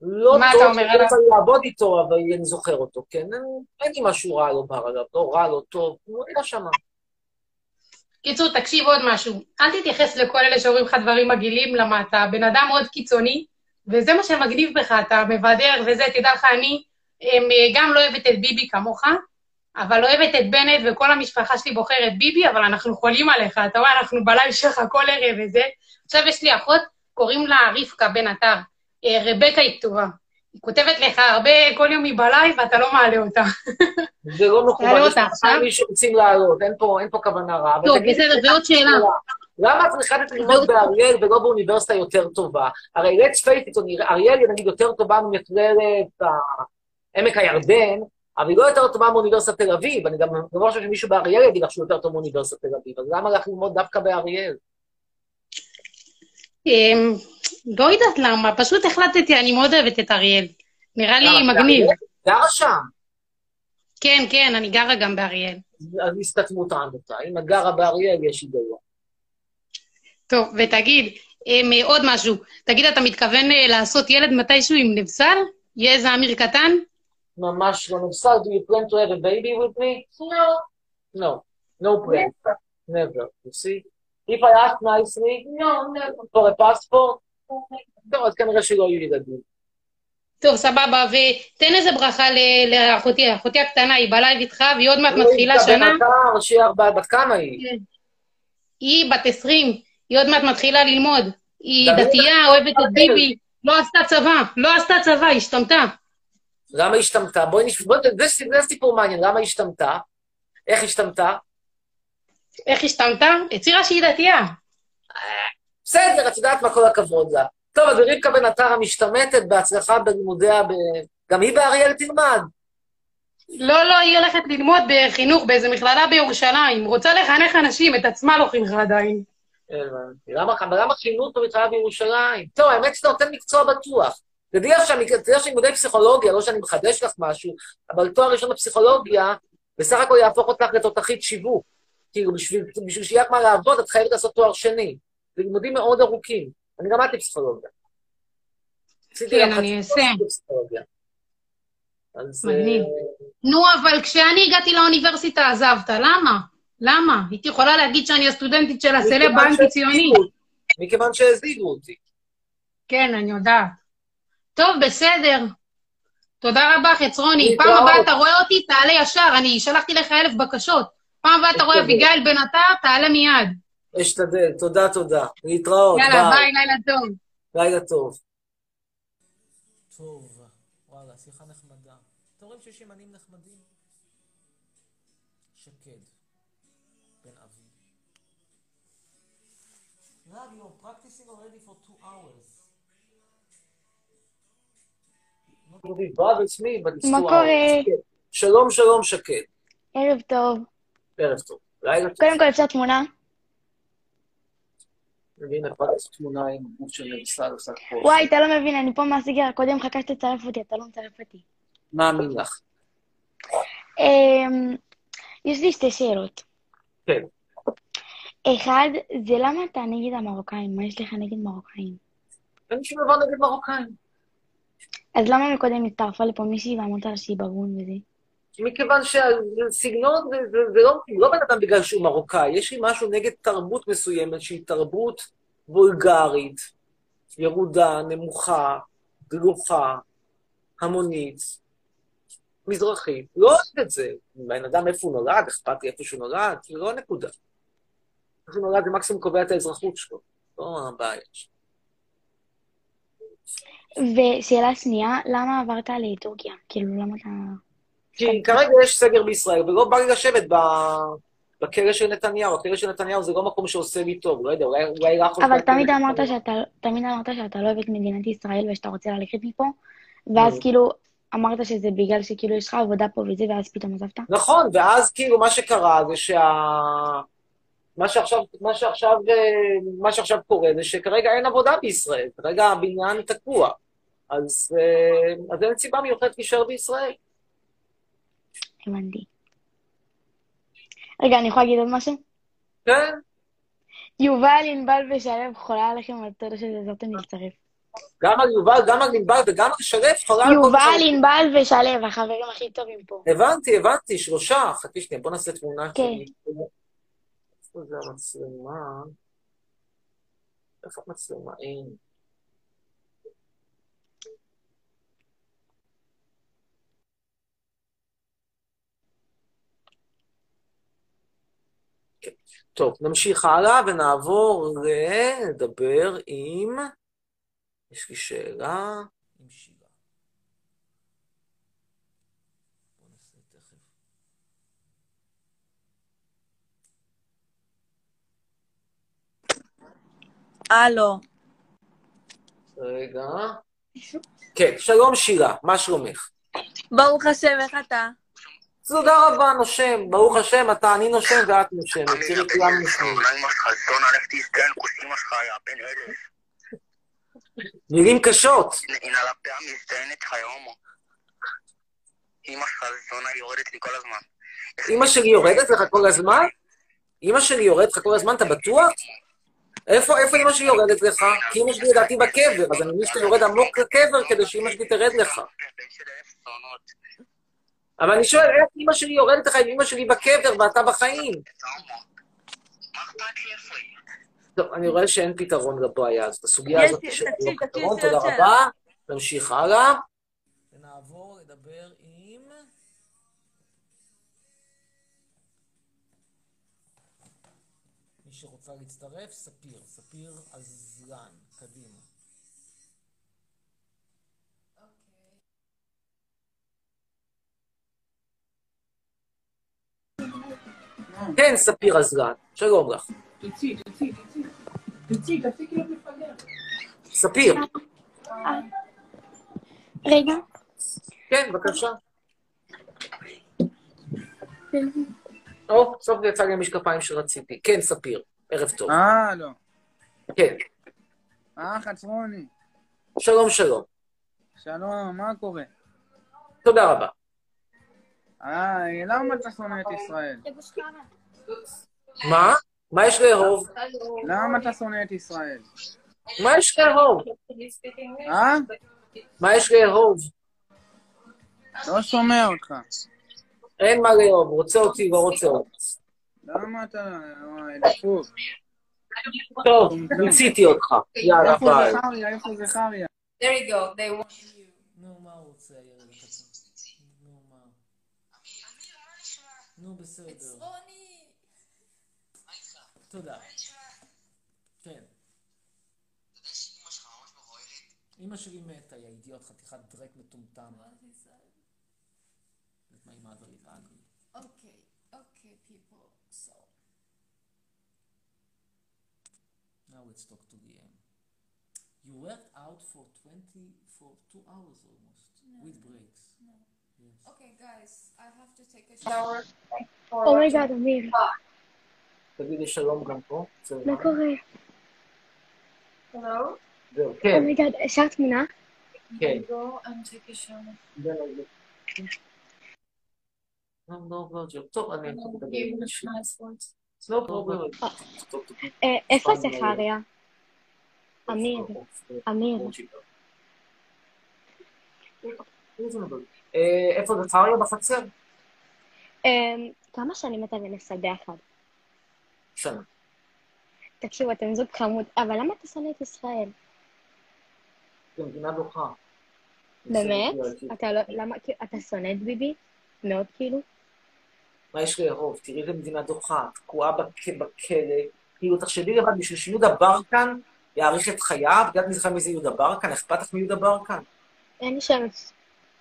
A: לא
N: מה
A: טוב,
N: אתה אומר
A: לא
N: עליו?
A: לי לעבוד איתו, אבל אני זוכר אותו, כן. אין- לי משהו רע לומר עליו, לא רע, לא טוב, הוא היה שמה.
N: קיצור, תקשיב עוד משהו. אל תתייחס לכל אלה שאומרים לך דברים מגעילים, למה אתה בן אדם מאוד קיצוני, וזה מה שמגניב בך, אתה מבדר וזה, תדע לך, אני אמ, גם לא אוהבת את ביבי כמוך, אבל אוהבת את בנט וכל המשפחה שלי בוחרת ביבי, אבל אנחנו חולים עליך, אתה רואה, אנחנו בלייב שלך כל ערב וזה. עכשיו יש לי אחות, קוראים לה רבקה בן עטר. אה, רבקה היא כתובה. היא כותבת לך הרבה, כל יום היא בלייב, ואתה לא מעלה אותה.
A: זה לא מכובד, יש לך. מי שרוצים לעלות, אין פה, אין פה כוונה רעה.
N: טוב,
A: תגידי,
N: בסדר, ועוד שאלה.
A: למה את צריכה ללמוד באריאל ולא באוניברסיטה יותר טובה? הרי let's face it, אריאל היא נגיד יותר טובה ממכללת עמק הירדן, אבל היא לא יותר טובה מאוניברסיטת תל אביב. אני גם גם לא חושב שמישהו באריאל יגיד לך שהוא יותר טוב מאוניברסיטת תל אביב, אז למה לך ללמוד דווקא באריאל?
N: לא יודעת למה, פשוט החלטתי, אני מאוד אוהבת את אריאל. נראה לי
A: למה,
N: מגניב.
A: גרה שם.
N: כן, כן, אני גרה גם באריאל.
A: אז הסתתמות העמותה. אם את גרה באריאל, יש היגיון.
N: טוב, ותגיד, אמ, עוד משהו. תגיד, אתה מתכוון אה, לעשות ילד מתישהו עם נבסל? יהיה איזה אמיר קטן?
A: ממש לא נפסל. Do you plan to have a baby with me? No. No. No plan. Never. You see? If I ask nicely, no, never. For a passport? טוב, אז כנראה שלא יהיו ילדים.
N: טוב, סבבה, ותן איזה ברכה לאחותי, אחותי הקטנה, היא בלייב איתך, והיא עוד מעט מתחילה
A: היא
N: שנה.
A: שהיא ארבעה, בת כמה היא?
N: כן. היא בת 20, היא עוד מעט מתחילה ללמוד. היא דתייה, אוהבת את ביבי, לא עשתה צבא, לא עשתה צבא, השתמטה.
A: למה היא השתמטה? בואי נשמע, זה סיפור מעניין, למה היא השתמטה? איך השתמטה?
N: איך השתמטה? הצהירה שהיא דתייה.
A: בסדר, את יודעת מה, כל הכבוד לה. טוב, אז רבקה בן עטר המשתמטת בהצלחה בלימודיה, ב... גם היא באריאל תלמד.
N: לא, לא, היא הולכת ללמוד בחינוך באיזה מכללה בירושלים. רוצה לחנך אנשים, את עצמה לא חינכה עדיין.
A: הבנתי. למה, למה חינוך במכללה בירושלים? טוב, האמת שאתה נותן מקצוע בטוח. תדעי לך שאני- תדעי לך שאני לימודי פסיכולוגיה, לא שאני מחדש לך משהו, אבל תואר ראשון בפסיכולוגיה, בסך הכל יהפוך אותך לתותחית שיווק. כאילו, בשביל, בשביל שיהיה לך מה לעבוד, את חייבת לעשות תואר שני. לימודים מאוד ארוכים. אני למדתי פסיכולוגיה.
N: כן, אני אעשה.
A: אז...
N: מגניב.
A: אה,
N: נו, אבל כשאני הגעתי לאוניברסיטה עזבת, למה? למה? הייתי יכולה להגיד שאני הסטודנטית של הסלב
A: מכיוון
N: באנטי ציוני.
A: שהזיגו אותי. מכיוון שהזיגו אותי.
N: כן, אני יודעת. טוב, בסדר. תודה רבה, חצרוני. פעם הבאה אתה רואה אותי, תעלה ישר. אני שלחתי לך אלף בקשות. פעם הבאה אתה רואה
A: אשתדל.
N: אביגיל בן עטר, תעלה מיד.
A: אשתדל, תודה, תודה. להתראות,
N: יאללה, ביי, לילה טוב.
A: לילה טוב.
C: טוב, וואלה, שיחה נחמדה. אתם רואים שיש ימנים נחמדים? שקד, בן אבי. You're practicing already for two hours.
H: מה קורה?
A: שלום, שלום, שקד.
H: ערב טוב.
A: ערב טוב. לילה טוב.
H: קודם כל אפשר תמונה?
A: והנה, כבר יש תמונה עם גוף של נבסל עושה פה.
H: וואי, אתה לא מבין, אני פה מהסגר הקודם, חכה שתצרף אותי, אתה לא מצרף אותי.
A: מאמין לך.
H: אמ, יש לי שתי שאלות.
A: כן.
H: אחד, זה למה אתה נגד המרוקאים? מה יש לך נגד מרוקאים?
A: אין שום דבר נגד מרוקאים.
H: אז למה מקודם הצטרפה לפה מישהי ואמרת לה שהיא בגון וזה?
A: מכיוון שהסגנון זה, זה, זה לא, לא בן אדם בגלל שהוא מרוקאי, יש לי משהו נגד תרבות מסוימת שהיא תרבות וולגרית, ירודה, נמוכה, גלוחה, המונית, מזרחית. לא אוהב את זה. בן אדם איפה הוא נולד, אכפת לי איפה שהוא נולד, זה לא הנקודה. איפה הוא נולד זה מקסימום קובע את האזרחות שלו, לא הבעיה שלו.
H: ושאלה שנייה, למה עברת לטורקיה? כאילו, למה אתה...
A: כי כרגע יש סגר בישראל, ולא בא לי לשבת ב... בכלא של נתניהו. הכלא של נתניהו זה לא מקום שעושה לי טוב, לא יודע, אולי, אולי לך...
H: אבל תמיד אמרת שאתה, תמיד אמרת שאתה לא אוהב את מדינת ישראל ושאתה רוצה ללכת מפה, ואז
A: Mm.
H: כאילו אמרת שזה בגלל שכאילו יש לך עבודה פה וזה, ואז פתאום עזבת?
A: נכון, ואז כאילו מה שקרה זה שה... מה שעכשיו, מה שעכשיו, אה, מה שעכשיו קורה זה שכרגע אין עבודה בישראל, כרגע הבניין תקוע. אז, אה, אז אין סיבה מיוחדת להישאר בישראל.
H: הבנתי. רגע, אני יכולה להגיד עוד משהו?
A: כן?
H: יובל, ענבל ושלו חולה עליכם על תודה שעזרתם להצטרף.
A: גם על יובל, גם על ענבל וגם על שלו, חולה על כל
H: יובל. ענבל ושלו, החברים הכי טובים פה.
A: הבנתי, הבנתי, שלושה. חכי שנייה, בוא נעשה תמונה.
H: כן.
A: איפה זה המצלמה? איפה המצלמה? אין. טוב, נמשיך הלאה ונעבור לדבר עם... יש לי שאלה.
C: עם שירה. בוא נעשה תכף.
D: הלו.
A: רגע. כן, שלום שירה, מה שלומך?
D: ברוך השם, איך אתה?
A: תודה רבה, נושם. ברוך השם, אתה אני נושם ואת נושמת. תראי, כולם נושמים. מילים קשות. אמא שלי יורדת לך כל הזמן? אמא שלי יורדת לך כל הזמן, אתה בטוח? איפה, איפה אמא שלי יורדת לך? כי אמא שלי לדעתי בקבר, אז אני מבין שאתה יורד עמוק לקבר כדי שאמא שלי תרד לך. אבל אני שואל, איך אמא שלי יורדת לך אם אמא שלי בקבר ואתה בחיים? טוב, אני רואה שאין פתרון לבעיה הזאת. הסוגיה הזאת לא פתרון, תודה רבה. נמשיך הלאה.
C: ונעבור לדבר עם... מי שרוצה להצטרף, ספיר. ספיר אזלן, קדימה.
A: כן, ספיר אזלן, שלום לך.
O: תצאי, תצאי, תצאי. תצאי, תפסיקי להיות מפגר.
A: ספיר.
H: רגע.
A: כן, בבקשה. או, סוף יצא לי המשקפיים שרציתי. כן, ספיר, ערב טוב.
P: הלו.
A: כן,
P: אה, חצרוני.
A: שלום, שלום.
P: שלום, מה קורה?
A: תודה רבה.
P: אה, למה אתה שונא את ישראל?
A: מה? מה יש לאהוב?
P: למה אתה שונא את ישראל?
A: מה יש לאהוב?
P: אה?
A: מה יש לאהוב?
P: לא שומע אותך.
A: אין מה לאהוב, רוצה אותי, לא רוצה אותי.
P: למה אתה... דפוק.
A: טוב, מיציתי אותך. יאללה,
P: איפה
A: ביי.
P: זכריה? איפה זכריה?
E: There you go. They want
C: תודה. כן. אמא שלי מתה, יא אידיוט, חתיכת דרק מטומטם. Let my mother is ugly.
E: Okay, okay, people. So,
C: Now let's talk to Liam. You worked out for 20, for two hours almost, with breaks.
E: no.
C: Yes.
E: Okay, guys, I have to take a shower.
H: אומייגאד, אמיר,
A: תגידי שלום גם פה.
H: מה קורה?
E: Hello?
A: זהו, כן,
H: אומייגאד, אפשר תמונה?
A: כן. לא, לא, לא. טוב, אני. לא.
H: אה, איפה זכריה? אמיר, אמיר.
A: אה, איפה זכריה בחצר?
H: אמ, כמה שנים אתה ונשא ביחד?
A: שנה.
H: תקשיבו, אתם זוג חמוד, אבל למה אתה שונא את ישראל?
A: זו מדינה דוחה.
H: באמת? אתה לא, למה, אתה שונא את ביבי? מאוד כאילו?
A: מה יש לאהוב? תראי איזה מדינה דוחה, תקועה בכ- בכלא. כאילו, תחשבי לבד, בשביל שיהודה ברקן יאריך את חייו, את יודעת מי זה מי זה יהודה ברקן? אכפת לך מיהודה ברקן?
H: אין לי שמץ.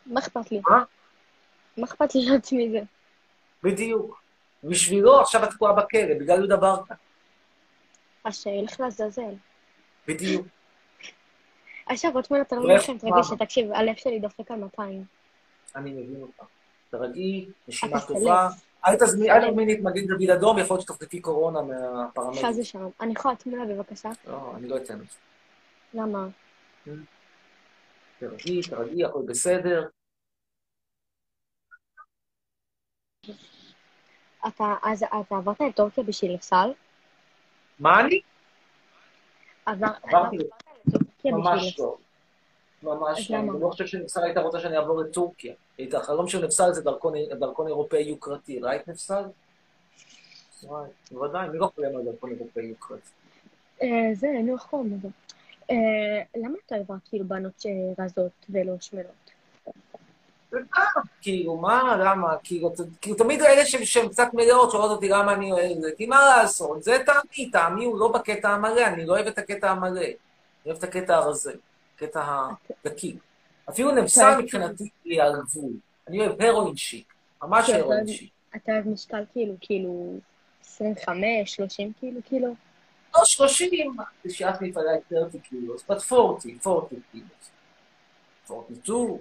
H: מה אכפת לי?
A: מה?
H: מה אכפת לי להיות מזה?
A: בדיוק. בשבילו עכשיו את תקועה בכלא, בגלל יהודה ברקן.
H: אז שילך לעזאזל.
A: בדיוק.
H: עכשיו, עוד תמונה, אתה לא מבין? תרגיש שתקשיב, הלב שלי דופק על 200.
A: אני מבין אותך. תרגעי, נשימה טובה. אל תזמי- אל תזמיני את מגן דוד אדום, יכול להיות שתחטפי קורונה מהפרמדיק.
H: חס ושלום. אני יכולה תמונה בבקשה?
A: לא, אני לא אתן את זה.
H: למה?
A: תרגעי, תרגעי, הכל בסדר.
H: אתה, אז אתה עברת לטורקיה בשביל הסל?
A: מה אני?
L: עבר...
A: עברתי ממש. לא. ממש לא. אני לא חושב שנפסל הייתה רוצה שאני אעבור לטורקיה. החלום של נפסל זה דרכון- אירופאי יוקרתי. ראית נפסל? בוודאי, מי לא חולם על דרכון אירופאי יוקרתי?
L: אה, זה, נו, איך קוראים לזה? אה, למה אתה רק כאילו בנות רזות ולא שמנות?
A: כאילו, מה, למה? כאילו, כאילו תמיד אלה ש- שהן קצת מלאות שואלות אותי למה אני אוהב את זה, כי מה לעשות? זה טעמי, טעמי הוא לא בקטע המלא, אני לא אוהב את הקטע המלא. אני אוהב את הקטע הרזה, הקטע הדקי. אפילו נמסר מבחינתי היא על גבול. אני אוהב הרואין שיק, ממש הרואין שיק.
L: אתה אוהב משקל כאילו, כאילו, 25, 30 כאילו, כאילו?
A: לא, 30, שאת מפעלה 30 קילוס, but 40, 40 קילוס. 42,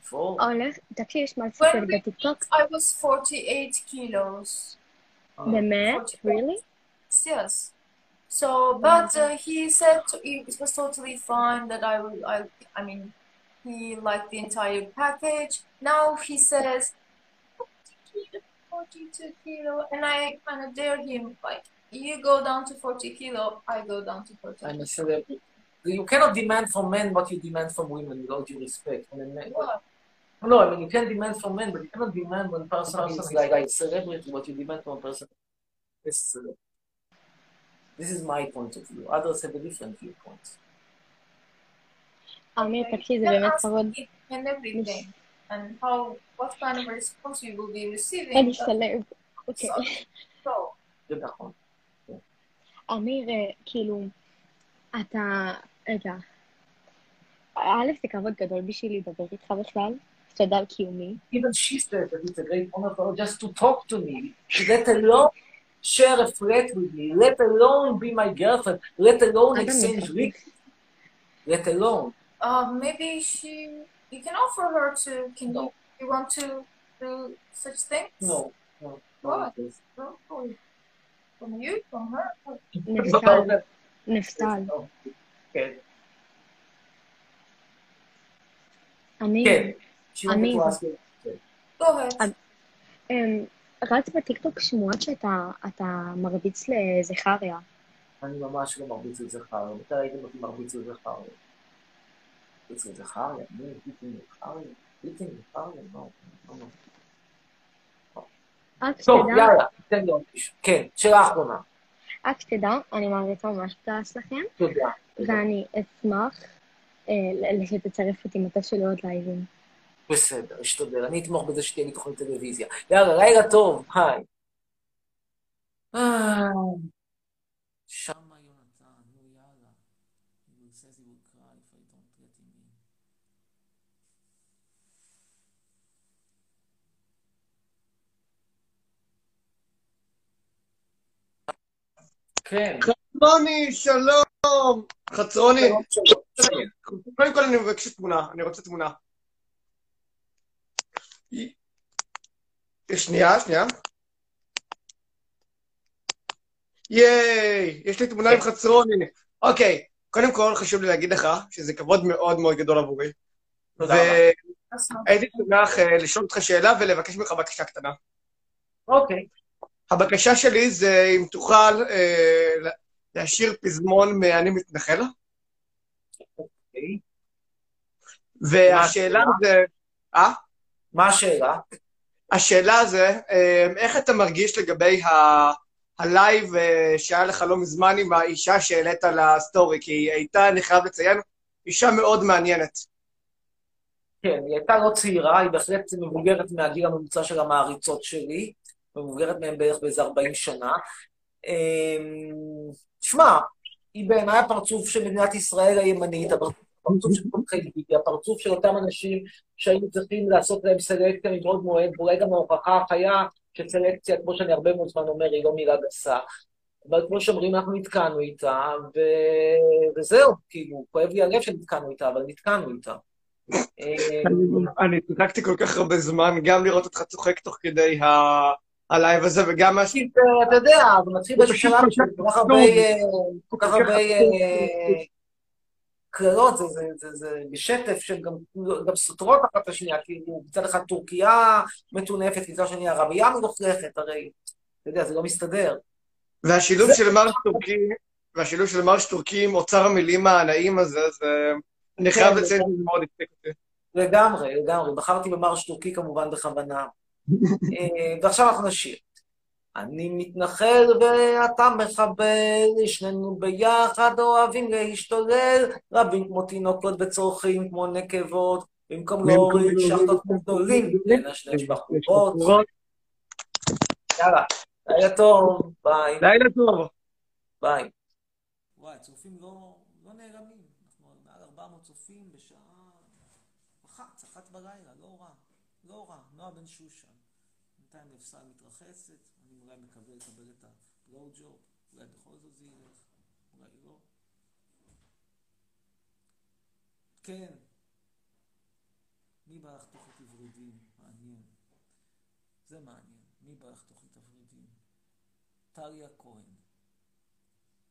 A: full.
L: Oh, Olaf, dat is maar voor de TikTok.
E: I was 48 kilos.
L: Oh. The man, really?
E: Yes. So, but oh. uh, he said to, it was totally fine that I would, I, I mean, he liked the entire package. Now he says, 42 kilo, and I kind of dare him, like, you go down to 40 kilo, I go down to 40 kilo
A: celebrity. You cannot demand from men what you demand from women with all due respect. I mean, men,
E: What?
A: no, I mean, you can demand from men, but you cannot demand when person is like, like celebrity what you demand from a person is celebrity. This is my point of view. Others have a different viewpoint.
L: אמיר, תקשיב, זה
E: You can
L: באמת
E: ask
L: כבוד.
E: And everything. And how, what kind of response you will be receiving.
L: אני סלב. אוקיי.
E: So,
A: זה נכון.
L: אמיר, אה, כאילו, אתה... רגע. א', זה כבוד גדול בשבילי לדבר איתך בכלל. תודה על קיומי.
A: Even she said that it's a great honor for her just to talk to me, let alone share a flat with me, let alone be my girlfriend, let alone
L: אדם
A: exchange
L: מתאפק.
A: week, let alone.
E: uh, maybe she, you can offer her to, can you, you want to do such things?
A: No, no.
E: What? No, from, from you, from her?
L: נפסל. נפסל.
A: כן.
L: אמיר.
A: כן.
L: אמ, רץ בטיקטוק שמועות שאתה אתה מרביץ לזכריה.
A: אני ממש לא מרביץ לזכריה. מתי ראיתם אותי מרביץ לזכריה? מרביץ לזכריה? מי? ביטים לזכריה? ביטים לזכריה? לא, לא, לא. טוב, יאללה, תן לי עוד מישהו. כן, שאלה אחרונה.
L: רק שתדע, אני מעריצה ממש את שלכם,
A: תודה.
L: ואני אשמח אה, שתצרף אותי מתי שלא עוד לייבים.
A: בסדר, אשתדל. אני אתמוך בזה שתהיה לי תוכנית טלוויזיה. יאללה, לילה טוב, היי.
C: שמה יונתן, נו יאללה. He says he will cry if I don't let him in.
A: כן.
Q: חצרוני, שלום! חצרוני, קודם כל אני מבקש תמונה, אני רוצה תמונה. שנייה, שנייה. ייי, יש לי תמונה עם חצרוני. אוקיי, קודם כל חשוב לי להגיד לך שזה כבוד מאוד מאוד גדול עבורי.
A: תודה רבה.
Q: והייתי שמח אה, לשאול אותך שאלה ולבקש ממך בקשה קטנה.
A: אוקיי.
Q: הבקשה שלי זה אם תוכל אה, להשאיר פזמון מ"אני מתנחל".
A: אוקיי.
Q: והשאלה זה... אה?
A: מה השאלה?
Q: השאלה זה, אה, איך אתה מרגיש לגבי ה... הלייב אה, שהיה לך לא מזמן עם האישה שהעלית לסטורי, כי היא הייתה, אני חייב לציין, אישה מאוד מעניינת.
A: כן, היא הייתה לא צעירה, היא בהחלט מבוגרת מהגיל הממוצע של המעריצות שלי, מבוגרת מהם בערך באיזה 40 שנה. אמ, שמע, היא בעיניי הפרצוף של מדינת ישראל הימנית, הפרצוף של תומכי ביבי, הפרצוף של אותם אנשים שהיינו צריכים לעשות להם סלקציה מבעוד מועד, ואולי גם ההוכחה החיה שסלקציה, כמו שאני הרבה מאוד זמן אומר, היא לא מילה גסה. אבל כמו שאומרים, אנחנו נתקענו איתה, ו... וזהו, כאילו, כואב לי הלב שנתקענו איתה, אבל נתקענו איתה.
Q: אני- צחקתי כל כך הרבה זמן, גם לראות אותך צוחק תוך כדי ה- הלייב הזה, וגם מה ש...
A: אתה יודע, זה מתחיל באיזשהו שלב של כל כך הרבה, אה, קללות, זה- זה- זה- זה בשטף שהן גם סותרות אחת את השנייה, כאילו, מצד אחד טורקיה מטונפת, מצד שני ערבייה מלוכלכת, הרי, אתה יודע, זה לא מסתדר.
Q: והשילוב של מרש טורקי, והשילוב של מרש טורקי עם אוצר המילים הנעים הזה, זה... אני
A: כן,
Q: חייב לציין
A: לגמרי.
Q: שזה מאוד הפסיק אותי.
A: לגמרי, לגמרי. בחרתי במרש טורקי כמובן בכוונה. אה, ועכשיו אנחנו נשיר. אני מתנחל ואתה מחבל, שנינו ביחד אוהבים להשתולל, רבים כמו תינוקות וצורכים כמו נקבות, במקום להוריד שחטות כמו גדולים, לנשנש בחורות. יאללה, לילה טוב, ביי.
Q: לילה טוב.
A: ביי.
C: וואי, צופים לא, לא נעלמים. אנחנו מעל 400 צופים בשעה אחת, אחת בלילה, לא רע. לא רע. נועה בן שושן. בינתיים נפסל מתרחצת, אני אולי מקווה לקבל את הבלואו ג'וב, אולי בכל זאת זה ילך, אולי לא. כן. מי בא לחתוך איתי ורידים? מעניין. זה מעניין. מי בא לחתוך איתה ורידים? טליה כהן.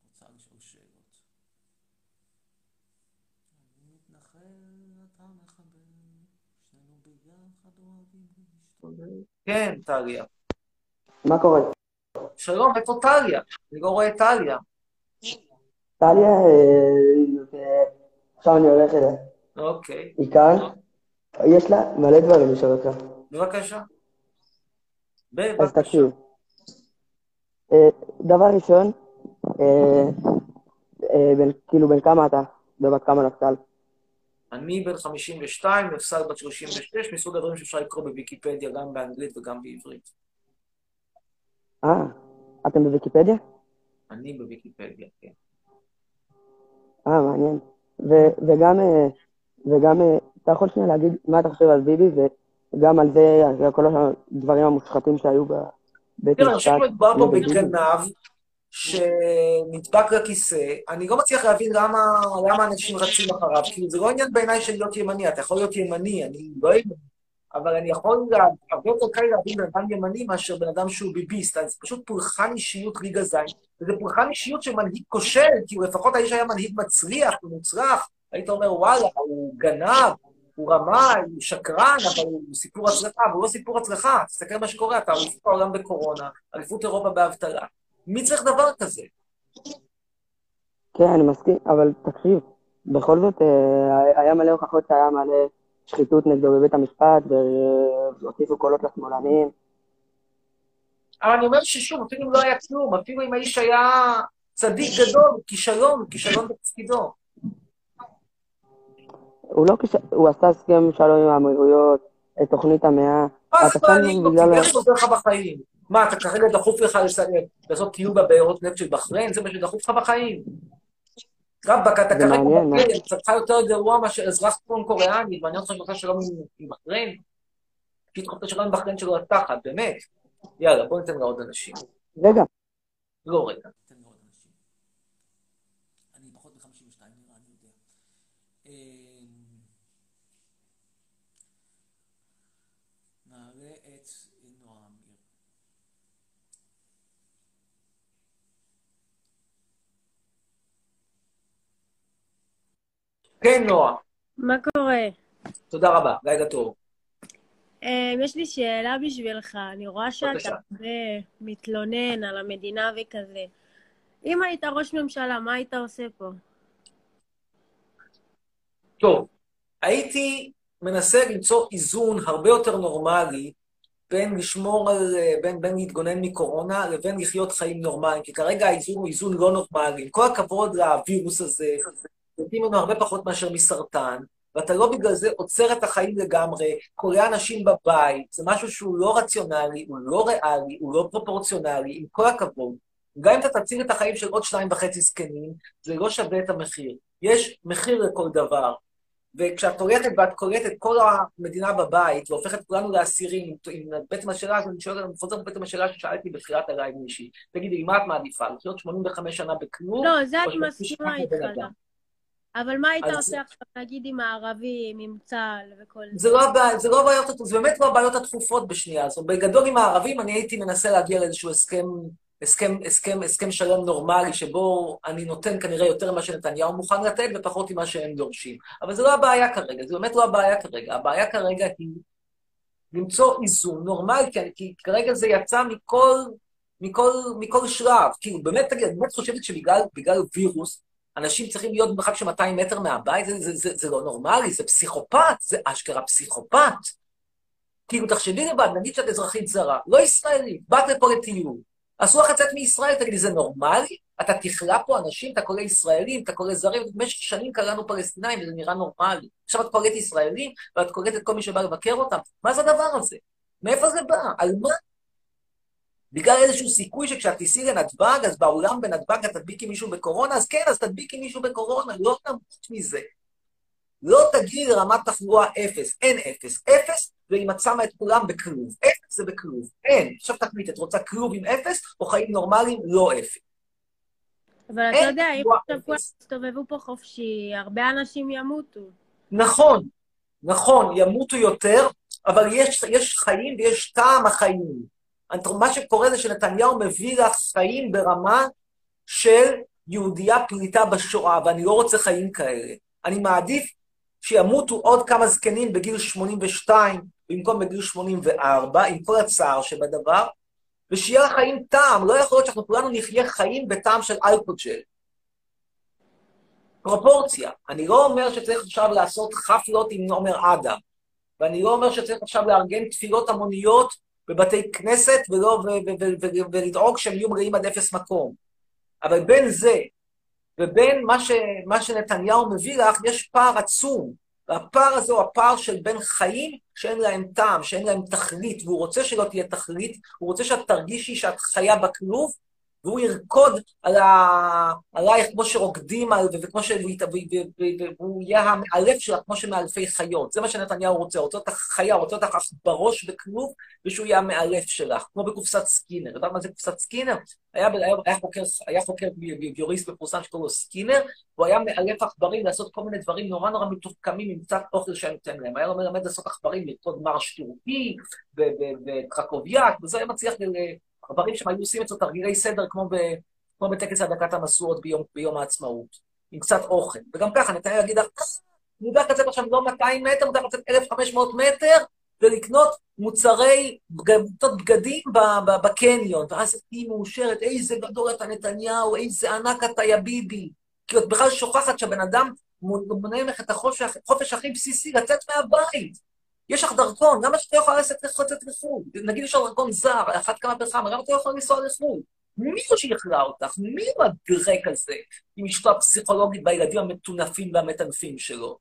C: רוצה לשאול שאלות. אני מתנחל, אתה מחבל,
A: כן, טליה.
R: מה קורה?
A: שלום, איפה טליה? אני לא רואה את טליה.
R: טליה, אה, עכשיו אני הולך אליה.
A: אוקיי,
R: היא כאן? יש לה מלא דברים לשאול אותך.
A: בבקשה.
R: אז. תקשיב. אה, דבר ראשון, אה, כאילו בן כמה אתה? ובת כמה נפתל?
A: אני בן 52, נפסל בת 36, מסוג הדברים שאפשר לקרוא בוויקיפדיה גם באנגלית וגם בעברית.
R: אה, אתם בוויקיפדיה?
A: אני בוויקיפדיה, כן.
R: אה, מעניין. ו- וגם, אה, וגם, אה, אתה יכול שנייה להגיד מה אתה חושב על ביבי, וגם על זה, על כל הדברים המושחתים שהיו בבית
A: תראה, אני חושב שמדובר פה? בגנב שנדבק לכיסא. אני לא מצליח להבין למה, למה אנשים רצים אחריו. כאילו, זה לא עניין בעיניי של להיות ימני. אתה יכול להיות ימני, אני לא ימני. אבל אני יכול, לה- הרבה יותר קל להבין בן אדם ימני מאשר בן אדם שהוא ביביסט. אז פשוט פולחן אישיות ליגה זין. וזה פולחן אישיות של מנהיג כושל, כאילו לפחות האיש היה מנהיג מצליח ומוצלח. היית אומר, וואלה, הוא גנב, הוא רמאי, הוא שקרן, אבל הוא סיפור הצלחה, והוא לא סיפור הצלחה. תסתכל מה שקורה, אתה אליפות העולם בקורונה, אליפות אירופה באבטלה. מי צריך דבר כזה?
R: כן, אני מסכים, אבל תקשיב, בכל זאת אה, היה מלא הוכחות שהיה מלא שחיתות נגדו בבית המשפט, והוסיפו קולות לשמאלנים.
A: אבל אני אומר ששוב, אפילו אם לא היה כלום, אפילו אם האיש היה צדיק גדול, כישלון, כישלון בתפקידו.
R: הוא לא כש... הוא עשה הסכם שלום עם האמירויות, את תוכנית המאה.
A: מה זה מעניין זה עובר לך בחיים? מה, אתה כרגע דחוף לך לעשות טיול בבארות נפט של בחריין? זה מה שדחוף לך בחיים. רבאק, אתה כרגע
R: מה?
A: בחריין, מצבך יותר גרוע מאשר אזרח צפון קוריאני, מעניין אותך שאתה שלום עם- בחריין? תדחוף את השלום עם בחריין שלו לתחת, באמת. יאללה, בוא ניתן לעוד אנשים.
R: רגע,
A: לא רגע.
C: תן לעוד אנשים. אני פחות מ-52 נראה, אני יודע. אמ, נעלה את נועה אמיר.
A: כן, נועה.
K: מה קורה?
A: תודה רבה, לילה טוב.
K: אמ, יש לי שאלה בשבילך. אני רואה שאתה מתלונן על המדינה וכזה. אם היית ראש ממשלה, מה היית עושה פה?
A: טוב, הייתי מנסה למצוא איזון הרבה יותר נורמלי בין לשמור על, אה, בין, בין להתגונן מקורונה לבין לחיות חיים נורמליים, כי כרגע האיזון הוא איזון לא נורמלי. עם כל הכבוד לווירוס הזה, מתים ממנו הרבה פחות מאשר מסרטן, ואתה לא בגלל זה עוצר את החיים לגמרי, כולא אנשים בבית, זה משהו שהוא לא רציונלי, הוא לא ריאלי, הוא לא פרופורציונלי, עם כל הכבוד. גם אם אתה תציל את החיים של עוד שניים וחצי זקנים, זה לא שווה את המחיר. יש מחיר לכל דבר. וכשאת הולכת ואת קולטת את כל המדינה בבית, והופכת כולנו לאסירים, עם בעצם השאלה הזאת, אני שואל, אני חוזר בעצם לשאלה ששאלתי בתחילת הלייב מישהי. תגידי, מה את מעדיפה? לחיות 85 שנה בכלום?
K: לא, זה אני מסכימה איתך. אבל מה היית עושה עכשיו, נגיד, עם הערבים, עם צה"ל וכל
A: זה לא, הבע- זה לא הבעיות, זה באמת לא הבעיות הדחופות בשנייה הזאת. בגדול עם הערבים אני הייתי מנסה להגיע לאיזשהו הסכם, הסכם, הסכם, הסכם שלום נורמלי, שבו אני נותן כנראה יותר ממה שנתניהו מוכן לתת ופחות ממה שהם דורשים. אבל זה לא הבעיה כרגע, זה באמת לא הבעיה כרגע. הבעיה כרגע היא למצוא איזון נורמלי, כי, כי כרגע זה יצא מכל מכל, מכל שלב. כאילו, באמת, תגיד, את באמת חושבת שבגלל בגלל וירוס, אנשים צריכים להיות במרחק של 200 מטר מהבית? זה, זה, זה, זה לא נורמלי, זה פסיכופת, זה אשכרה פסיכופת. כאילו, תחשבי לבד, נגיד שאת אזרחית זרה, לא ישראלית, באת לפה לטיול, אסור לך לצאת מישראל, תגידי, זה נורמלי? אתה תכלא פה אנשים, אתה קורא ישראלים, אתה קורא זרים, במשך שנים קראנו פלסטינאים, וזה נראה נורמלי. עכשיו את קוראת ישראלים, ואת קוראת את כל מי שבא לבקר אותם. מה זה הדבר הזה? מאיפה זה בא? על מה? בגלל איזשהו סיכוי שכשאת תיסעי לנתב"ג, אז באולם בנתב"ג את תדביקי מישהו בקורונה, אז כן, אז תדביקי מישהו בקורונה, לא נמות מזה. לא תגיעי לרמת תחלואה אפס, אין אפס. אפס זה אם את שמה את כולם בכלוב. אפס זה בכלוב, אין. עכשיו תחליט, את רוצה כלוב עם אפס, או חיים נורמליים לא אפס.
K: אבל אתה יודע, אם עכשיו כולם. יסתובבו פה חופשי, הרבה אנשים ימותו.
A: נכון, נכון, ימותו יותר, אבל יש, יש חיים ויש טעם החיים. מה שקורה זה שנתניהו מביא לך חיים ברמה של יהודייה פליטה בשואה, ואני לא רוצה חיים כאלה. אני מעדיף שימותו עוד כמה זקנים בגיל 82 במקום בגיל 84, עם כל הצער שבדבר, ושיהיה לחיים טעם. לא יכול להיות שאנחנו כולנו נחיה חיים בטעם של אלכוג'ל. פרופורציה. אני לא אומר שצריך עכשיו לעשות חפלות עם עומר אדם, ואני לא אומר שצריך עכשיו לארגן תפילות המוניות בבתי כנסת ולא, ו- ו- ו- ו- ולדאוג שהם יהיו מלאים עד אפס מקום. אבל בין זה ובין מה, ש, מה שנתניהו מביא לך, יש פער עצום. והפער הזה הוא הפער של בין חיים שאין להם טעם, שאין להם תכלית, והוא רוצה שלא תהיה תכלית, הוא רוצה שאת תרגישי שאת חיה בכלוב, והוא ירקוד על ה... עלייך כמו שרוקדים, על... וכמו ש... והוא יהיה המאלף שלך כמו שמאלפי חיות. זה מה שנתניהו רוצה, רוצה אותך חיה, רוצה אותך בראש, בכלוב, ושהוא יהיה המאלף שלך, כמו בקופסת סקינר. יודעת מה זה קופסת סקינר? היה, היה, היה חוקר, היה חוקר ביהביוריסט מפורסם שקוראים לו סקינר, והוא היה מאלף עכברים לעשות כל מיני דברים נורא נורא מתוחכמים עם קצת אוכל שהיה נותן להם. היה לו מלמד לעשות עכברים, לרקוד מרש טורקי וקרקוביאק, וזה היה מצליח עכברים שהם היו עושים אצלו תרגילי סדר כמו, ב, כמו בטקס הדקת המשואות ביום, ביום העצמאות, עם קצת אוכל. וגם ככה, נתנאל יגיד לך, אני יודע לצאת עכשיו לא 200 מטר, יודע לצאת 1,500 מטר, ולקנות מוצרי, בגדות בגדים בקניון, ואז היא מאושרת, איזה גדול אתה נתניהו, איזה ענק אתה יא ביבי. כי את בכלל שוכחת שהבן אדם מונה ממך את החופש הכי בסיסי, לצאת מהבית. יש לך דרכון, למה שאתה לא יכולה לצאת לחו"ל? נגיד יש לך דרכון זר, אחת כמה וכמה, למה אתה לא יכולה לנסוע לחו"ל? מי הוא שיכלה אותך? מי הוא הדרק הזה עם אשתו הפסיכולוגית והילדים המטונפים והמטנפים שלו?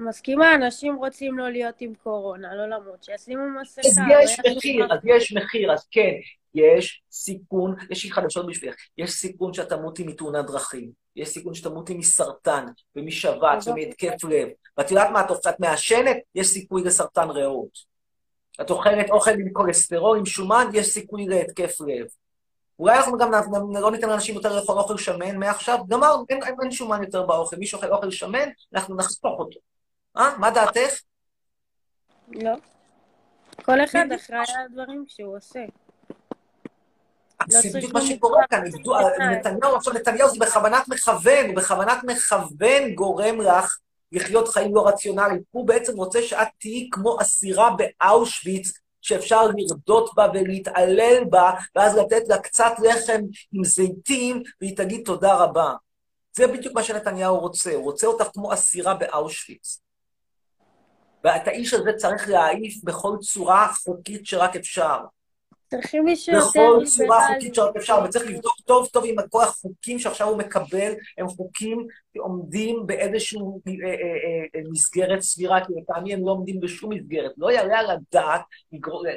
K: מסכימה, אנשים רוצים לא להיות עם קורונה, לא למות, שישימו מסכה.
A: אז יש מחיר, אז יש מחיר, אז כן, יש סיכון, יש לי חדשות בשבילך, יש סיכון שאת תמותי מתאונת דרכים, יש סיכון שתמותי מסרטן ומשבץ ומהתקף לב. ואת יודעת מה, את מעשנת, יש סיכוי לסרטן ריאות. את אוכלת אוכל עם כולסטרול, עם שומן, יש סיכוי להתקף לב. אולי אנחנו גם לא ניתן לאנשים יותר לאכול אוכל שמן מעכשיו, גמרנו, אין, אין, אין שומן יותר באוכל. מי שאוכל אוכל שמן, אנחנו נחסוך אותו. אה? מה דעתך?
K: לא. כל אחד אחראי על הדברים שהוא עושה.
A: זה בדיוק מה שקורה כאן, נתניהו, עכשיו נתניהו זה בכוונת מכוון, הוא בכוונת מכוון גורם לך לחיות חיים לא רציונליים. הוא בעצם רוצה שאת תהיי כמו אסירה באושוויץ, שאפשר לרדות בה ולהתעלל בה, ואז לתת לה קצת לחם עם זיתים, והיא תגיד תודה רבה. זה בדיוק מה שנתניהו רוצה, הוא רוצה אותך כמו אסירה באושוויץ. ואת האיש הזה צריך להעיף בכל צורה חוקית שרק אפשר.
K: צריכים מישהו
A: יותר בכל צורה חוקית שרק אפשר, וצריך לבדוק טוב טוב אם כל החוקים שעכשיו הוא מקבל הם חוקים שעומדים באיזושהי אה, אה, אה, מסגרת סבירה, כי לטעמי הם לא עומדים בשום מסגרת. לא יעלה על הדעת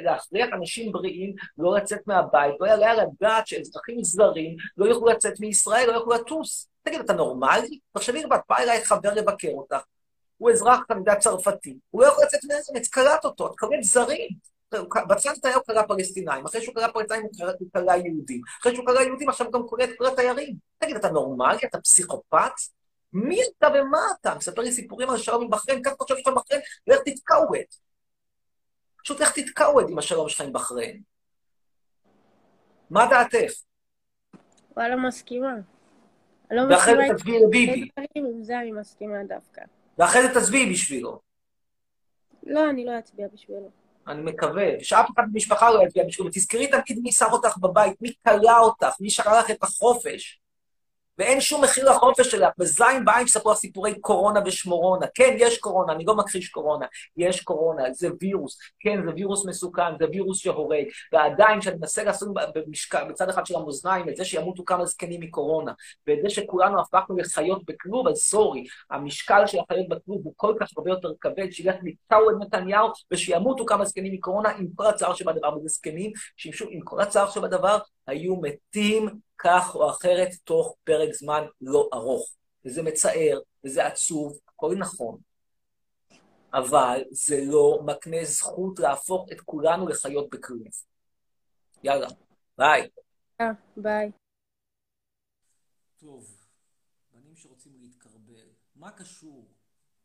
A: להכריח אנשים בריאים לא לצאת מהבית, לא יעלה על הדעת שאזרחים זרים לא יוכלו לצאת מישראל, לא יוכלו לטוס. תגיד, אתה נורמלי? תחשבי, בא אליי חבר לבקר אותך. הוא אזרח כנדד צרפתי, הוא לא יכול לצאת מארץ, קלט אותו, את קולט זרים. בהתחלה נתניהו קלע פלסטינאים, אחרי שהוא קלע פלסטינאים הוא קלע יהודים, אחרי שהוא קלע יהודים עכשיו גם קולט כל התיירים. תגיד, אתה נורמלי? אתה פסיכופת? מי אתה ומה אתה? מספר לי סיפורים על שלום עם בחריין, ככה אתה חושב שאתה בחריין, לך תתקעווד. פשוט לך תתקעווד עם השלום שלך עם בחריין. מה דעתך?
K: וואלה, מסכימה.
A: ואחרי זה תצביעי לביבי.
K: עם זה אני מסכימה דווקא.
A: ואחרי זה תצביעי בשבילו.
K: לא, אני לא אצביע בשבילו.
A: אני מקווה, ושאף אחד במשפחה לא יצביע בשבילו. ותזכרי תמיד מי שם אותך בבית, מי כלא אותך, מי לך את החופש. ואין שום מחיר לחופש שלך. בזין בעין שספרו לך סיפורי קורונה ושמורונה. כן, יש קורונה, אני לא מכחיש קורונה. יש קורונה, זה וירוס. כן, זה וירוס מסוכן, זה וירוס שהורג. ועדיין, כשאני מנסה לעשות במשקל, בצד אחד של המאזניים, את זה שימותו כמה זקנים מקורונה, ואת זה שכולנו הפכנו לחיות בכלוב, אז סורי, המשקל של החיות בכלוב הוא כל כך הרבה יותר כבד, שילך נתקעו את נתניהו, ושימותו כמה זקנים מקורונה, עם כל הצער שבדבר, וזה זקנים, שמשום, עם כל הצער שבדבר, היו מתים כך או אחרת תוך פרק זמן לא ארוך. וזה מצער, וזה עצוב, הכל נכון, אבל זה לא מקנה זכות להפוך את כולנו לחיות בכלוב. יאללה, ביי.
K: אה, ביי.
C: טוב, בנים שרוצים להתקרבל, מה קשור?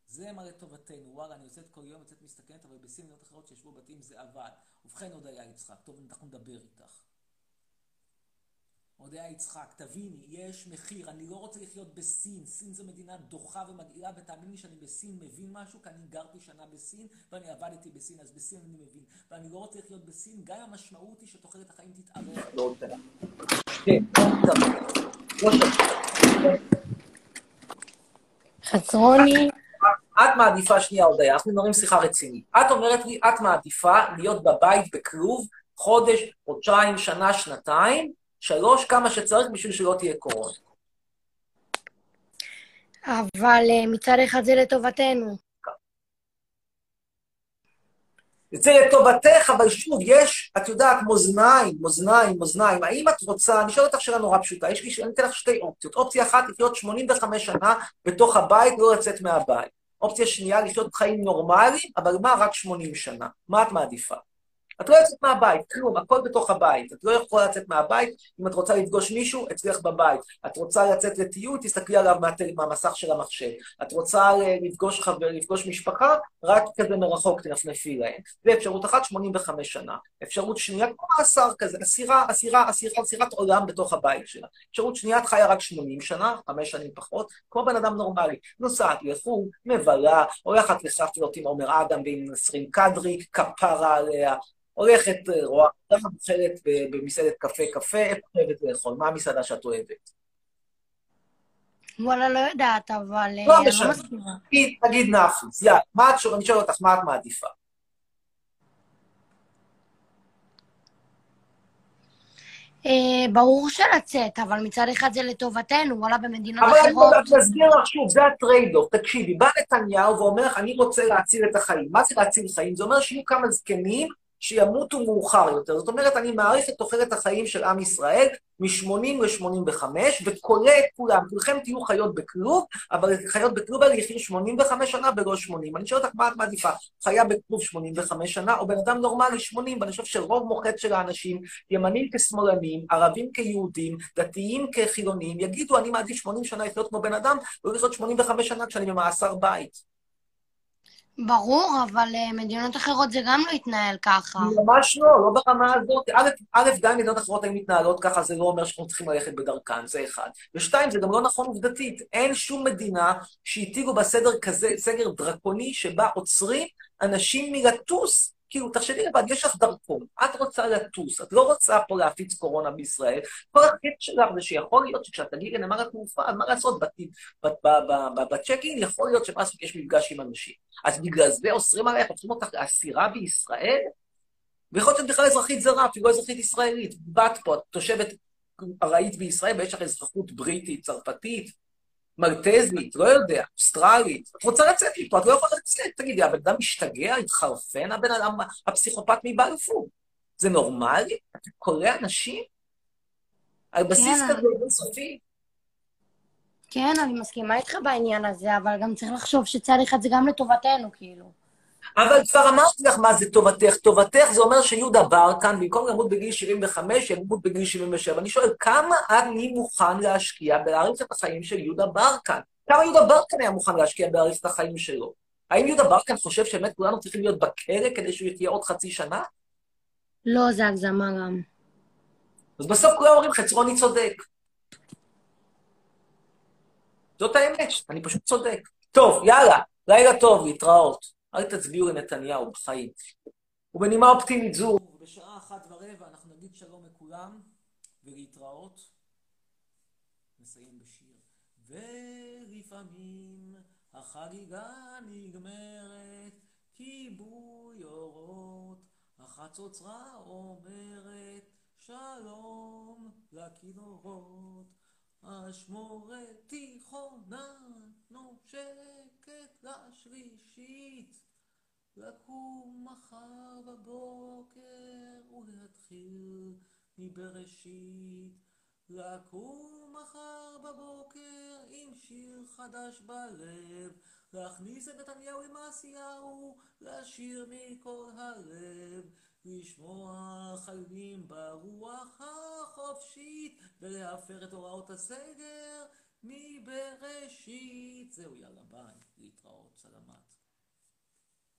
C: זה מה לטובתנו, וואלה, אני יוצאת כל יום, יוצאת מסתכנת, אבל בסין מדינות אחרות שישבו בתים זה עבד. ובכן, הודיה יצחק, טוב, אנחנו נדבר איתך. הודיה יצחק, תביני, יש מחיר, אני לא רוצה לחיות בסין, סין זו מדינה דוחה ומגעילה, ותאמין לי שאני בסין מבין משהו, כי אני גרתי שנה בסין, ואני עבדתי בסין, אז בסין אני מבין. ואני לא רוצה לחיות בסין, גם אם המשמעות היא שתוחלת החיים תתארך.
A: לא. כן,
K: חצרוני.
A: את מעדיפה, שנייה, הודיה, אנחנו מדברים שיחה רצינית. את אומרת לי, את מעדיפה להיות בבית בכלוב חודש, חודשיים, שנה, שנתיים, שלוש, כמה שצריך בשביל שלא תהיה קורונה.
S: אבל אה, מצד אחד זה לטובתנו.
A: זה לטובתך, אבל שוב, יש, את יודעת, מאזניים, מאזניים, מאזניים. האם את רוצה, אני שואל אותך שאלה נורא פשוטה, יש לי, אני אתן לך שתי אופציות. אופציה אחת, לחיות 85 שנה בתוך הבית, לא לצאת מהבית. אופציה שנייה, לחיות חיים נורמליים, אבל מה, רק 80 שנה. מה את מעדיפה? את לא יוצאת מהבית, כלום, הכל בתוך הבית. את לא יכולה לצאת מהבית, אם את רוצה לפגוש מישהו, אצלך בבית. את רוצה לצאת לטיול, תסתכלי עליו מהטל, מהמסך של המחשב. את רוצה לפגוש חבר, לפגוש משפחה, רק כזה מרחוק תנפנפי להם. זה אפשרות אחת, 85 שנה. אפשרות שנייה, כמו מאסר כזה, אסירה, אסירה, אסירה, אסירת עולם בתוך הבית שלה. אפשרות שנייה, את חיה רק 80 שנה, חמש שנים פחות, כמו בן אדם נורמלי. נוסעת לחו"ל, מבלה, הולכת לסבתות עם עומר אדם ועם נסרין קדרי, כפרה עליה, הולכת, רואה, גם אוכלת במסעדת קפה קפה, איפה את אוהבת לאכול? מה המסעדה שאת אוהבת?
S: וואלה, לא יודעת, אבל...
A: לא
S: אה, אני
A: משנה.
S: מסכימה.
A: תגיד, תגיד נאפוס, יאללה, מה את שואלת? אני שואל אותך, מה את מעדיפה?
S: אה, ברור שלצאת, אבל מצד אחד זה לטובתנו, וואלה, במדינות
A: אבל אני
S: אחרות...
A: אסביר לך שוב, זה ה trade-off. תקשיבי, בא נתניהו ואומר לך, אני רוצה להציל את החיים. מה זה להציל חיים? זה אומר שיהיו כמה זקנים שימותו מאוחר יותר. זאת אומרת, אני מעריך את תוחלת החיים של עם ישראל מ-80 ל-85, וכולא את כולם. כולכם תהיו חיות בכלוב, אבל חיות בכלוב האלה יחיו 85 שנה ולא 80. אני שואל אותך, מה את מעדיפה? חיה בכלוב 85 שנה, או בן אדם נורמלי 80? ואני חושב שרוב מוחץ של האנשים, ימנים כשמאלנים, ערבים כיהודים, דתיים כחילונים, יגידו, אני מעדיף 80 שנה לחיות כמו בן אדם, ולא לחיות 85 שנה כשאני במאסר בית.
S: ברור, אבל אה, מדינות אחרות זה גם לא יתנהל ככה.
A: ממש לא, לא ברמה הזאת. א', גם מדינות אחרות היו מתנהלות ככה, זה לא אומר שאנחנו צריכים ללכת בדרכן, זה אחד. ושתיים, זה גם לא נכון עובדתית. אין שום מדינה שהטיגו בסדר כזה, סגר דרקוני, שבה עוצרים אנשים מלטוס. כאילו, תחשבי לבד, יש לך דרכון, את רוצה לטוס, את לא רוצה פה להפיץ קורונה בישראל, כל הקטע שלך זה שיכול להיות שכשאת תגיעי לנמל התעופה, מה לעשות, בצ'ק-אין יכול להיות לעשות, יש מפגש עם אנשים. אז בגלל זה אוסרים עלייך, עוצרים אותך לאסירה בישראל? ויכול להיות שאת בכלל אזרחית זרה, אפילו לא אזרחית ישראלית. באת פה, את תושבת ארעית בישראל, ויש לך אזרחות בריטית, צרפתית, מלטזית, לא יודע, אוסטרלית. את רוצה לצאת מפה, את לא יכולה לצאת. תגידי, הבן אדם משתגע, התחרפן, הבן אדם הפסיכופת מבלפור. זה נורמלי? אתה קורא אנשים? על בסיס
S: כן,
A: כזה אינסופי?
S: כן, אני מסכימה איתך בעניין הזה, אבל גם צריך לחשוב שצד אחד זה גם לטובתנו, כאילו.
A: אבל כבר אמרתי לך מה זה טובתך. טובתך זה אומר שיהודה ברקן, במקום למות בגיל 75, ימות בגיל 77. אני שואל, כמה אני מוכן להשקיע בלהאריך את החיים של יהודה ברקן? כמה יהודה ברקן היה מוכן להשקיע בלהאריך את החיים שלו? האם יהודה ברקן חושב שבאמת כולנו צריכים להיות בכלא כדי שהוא יחיה עוד חצי שנה?
S: לא, זה הגזמה גם.
A: אז בסוף כולם אומרים, חצרוני צודק. זאת האמת, אני פשוט צודק. טוב, יאללה, לילה טוב, להתראות. אל תצביעו לנתניהו בחיים. ובנימה אופטימית זו,
C: בשעה אחת ורבע אנחנו נגיד שלום לכולם ולהתראות. נסיים בשיר. ולפעמים החגיגה נגמרת, כיבוי אורות, החצוצרה אומרת שלום לכינורות. אשמורת תיכונה נושקת לשלישית, לקום מחר בבוקר ולהתחיל מבראשית. לקום מחר בבוקר עם שיר חדש בלב, להכניס את נתניהו עם מעשיהו, לשיר מכל הלב, לשמוע חיילים ברוח החופשית, ולהפר את הוראות הסגר מבראשית. זהו, יאללה, ביי, להתראות, סלמת.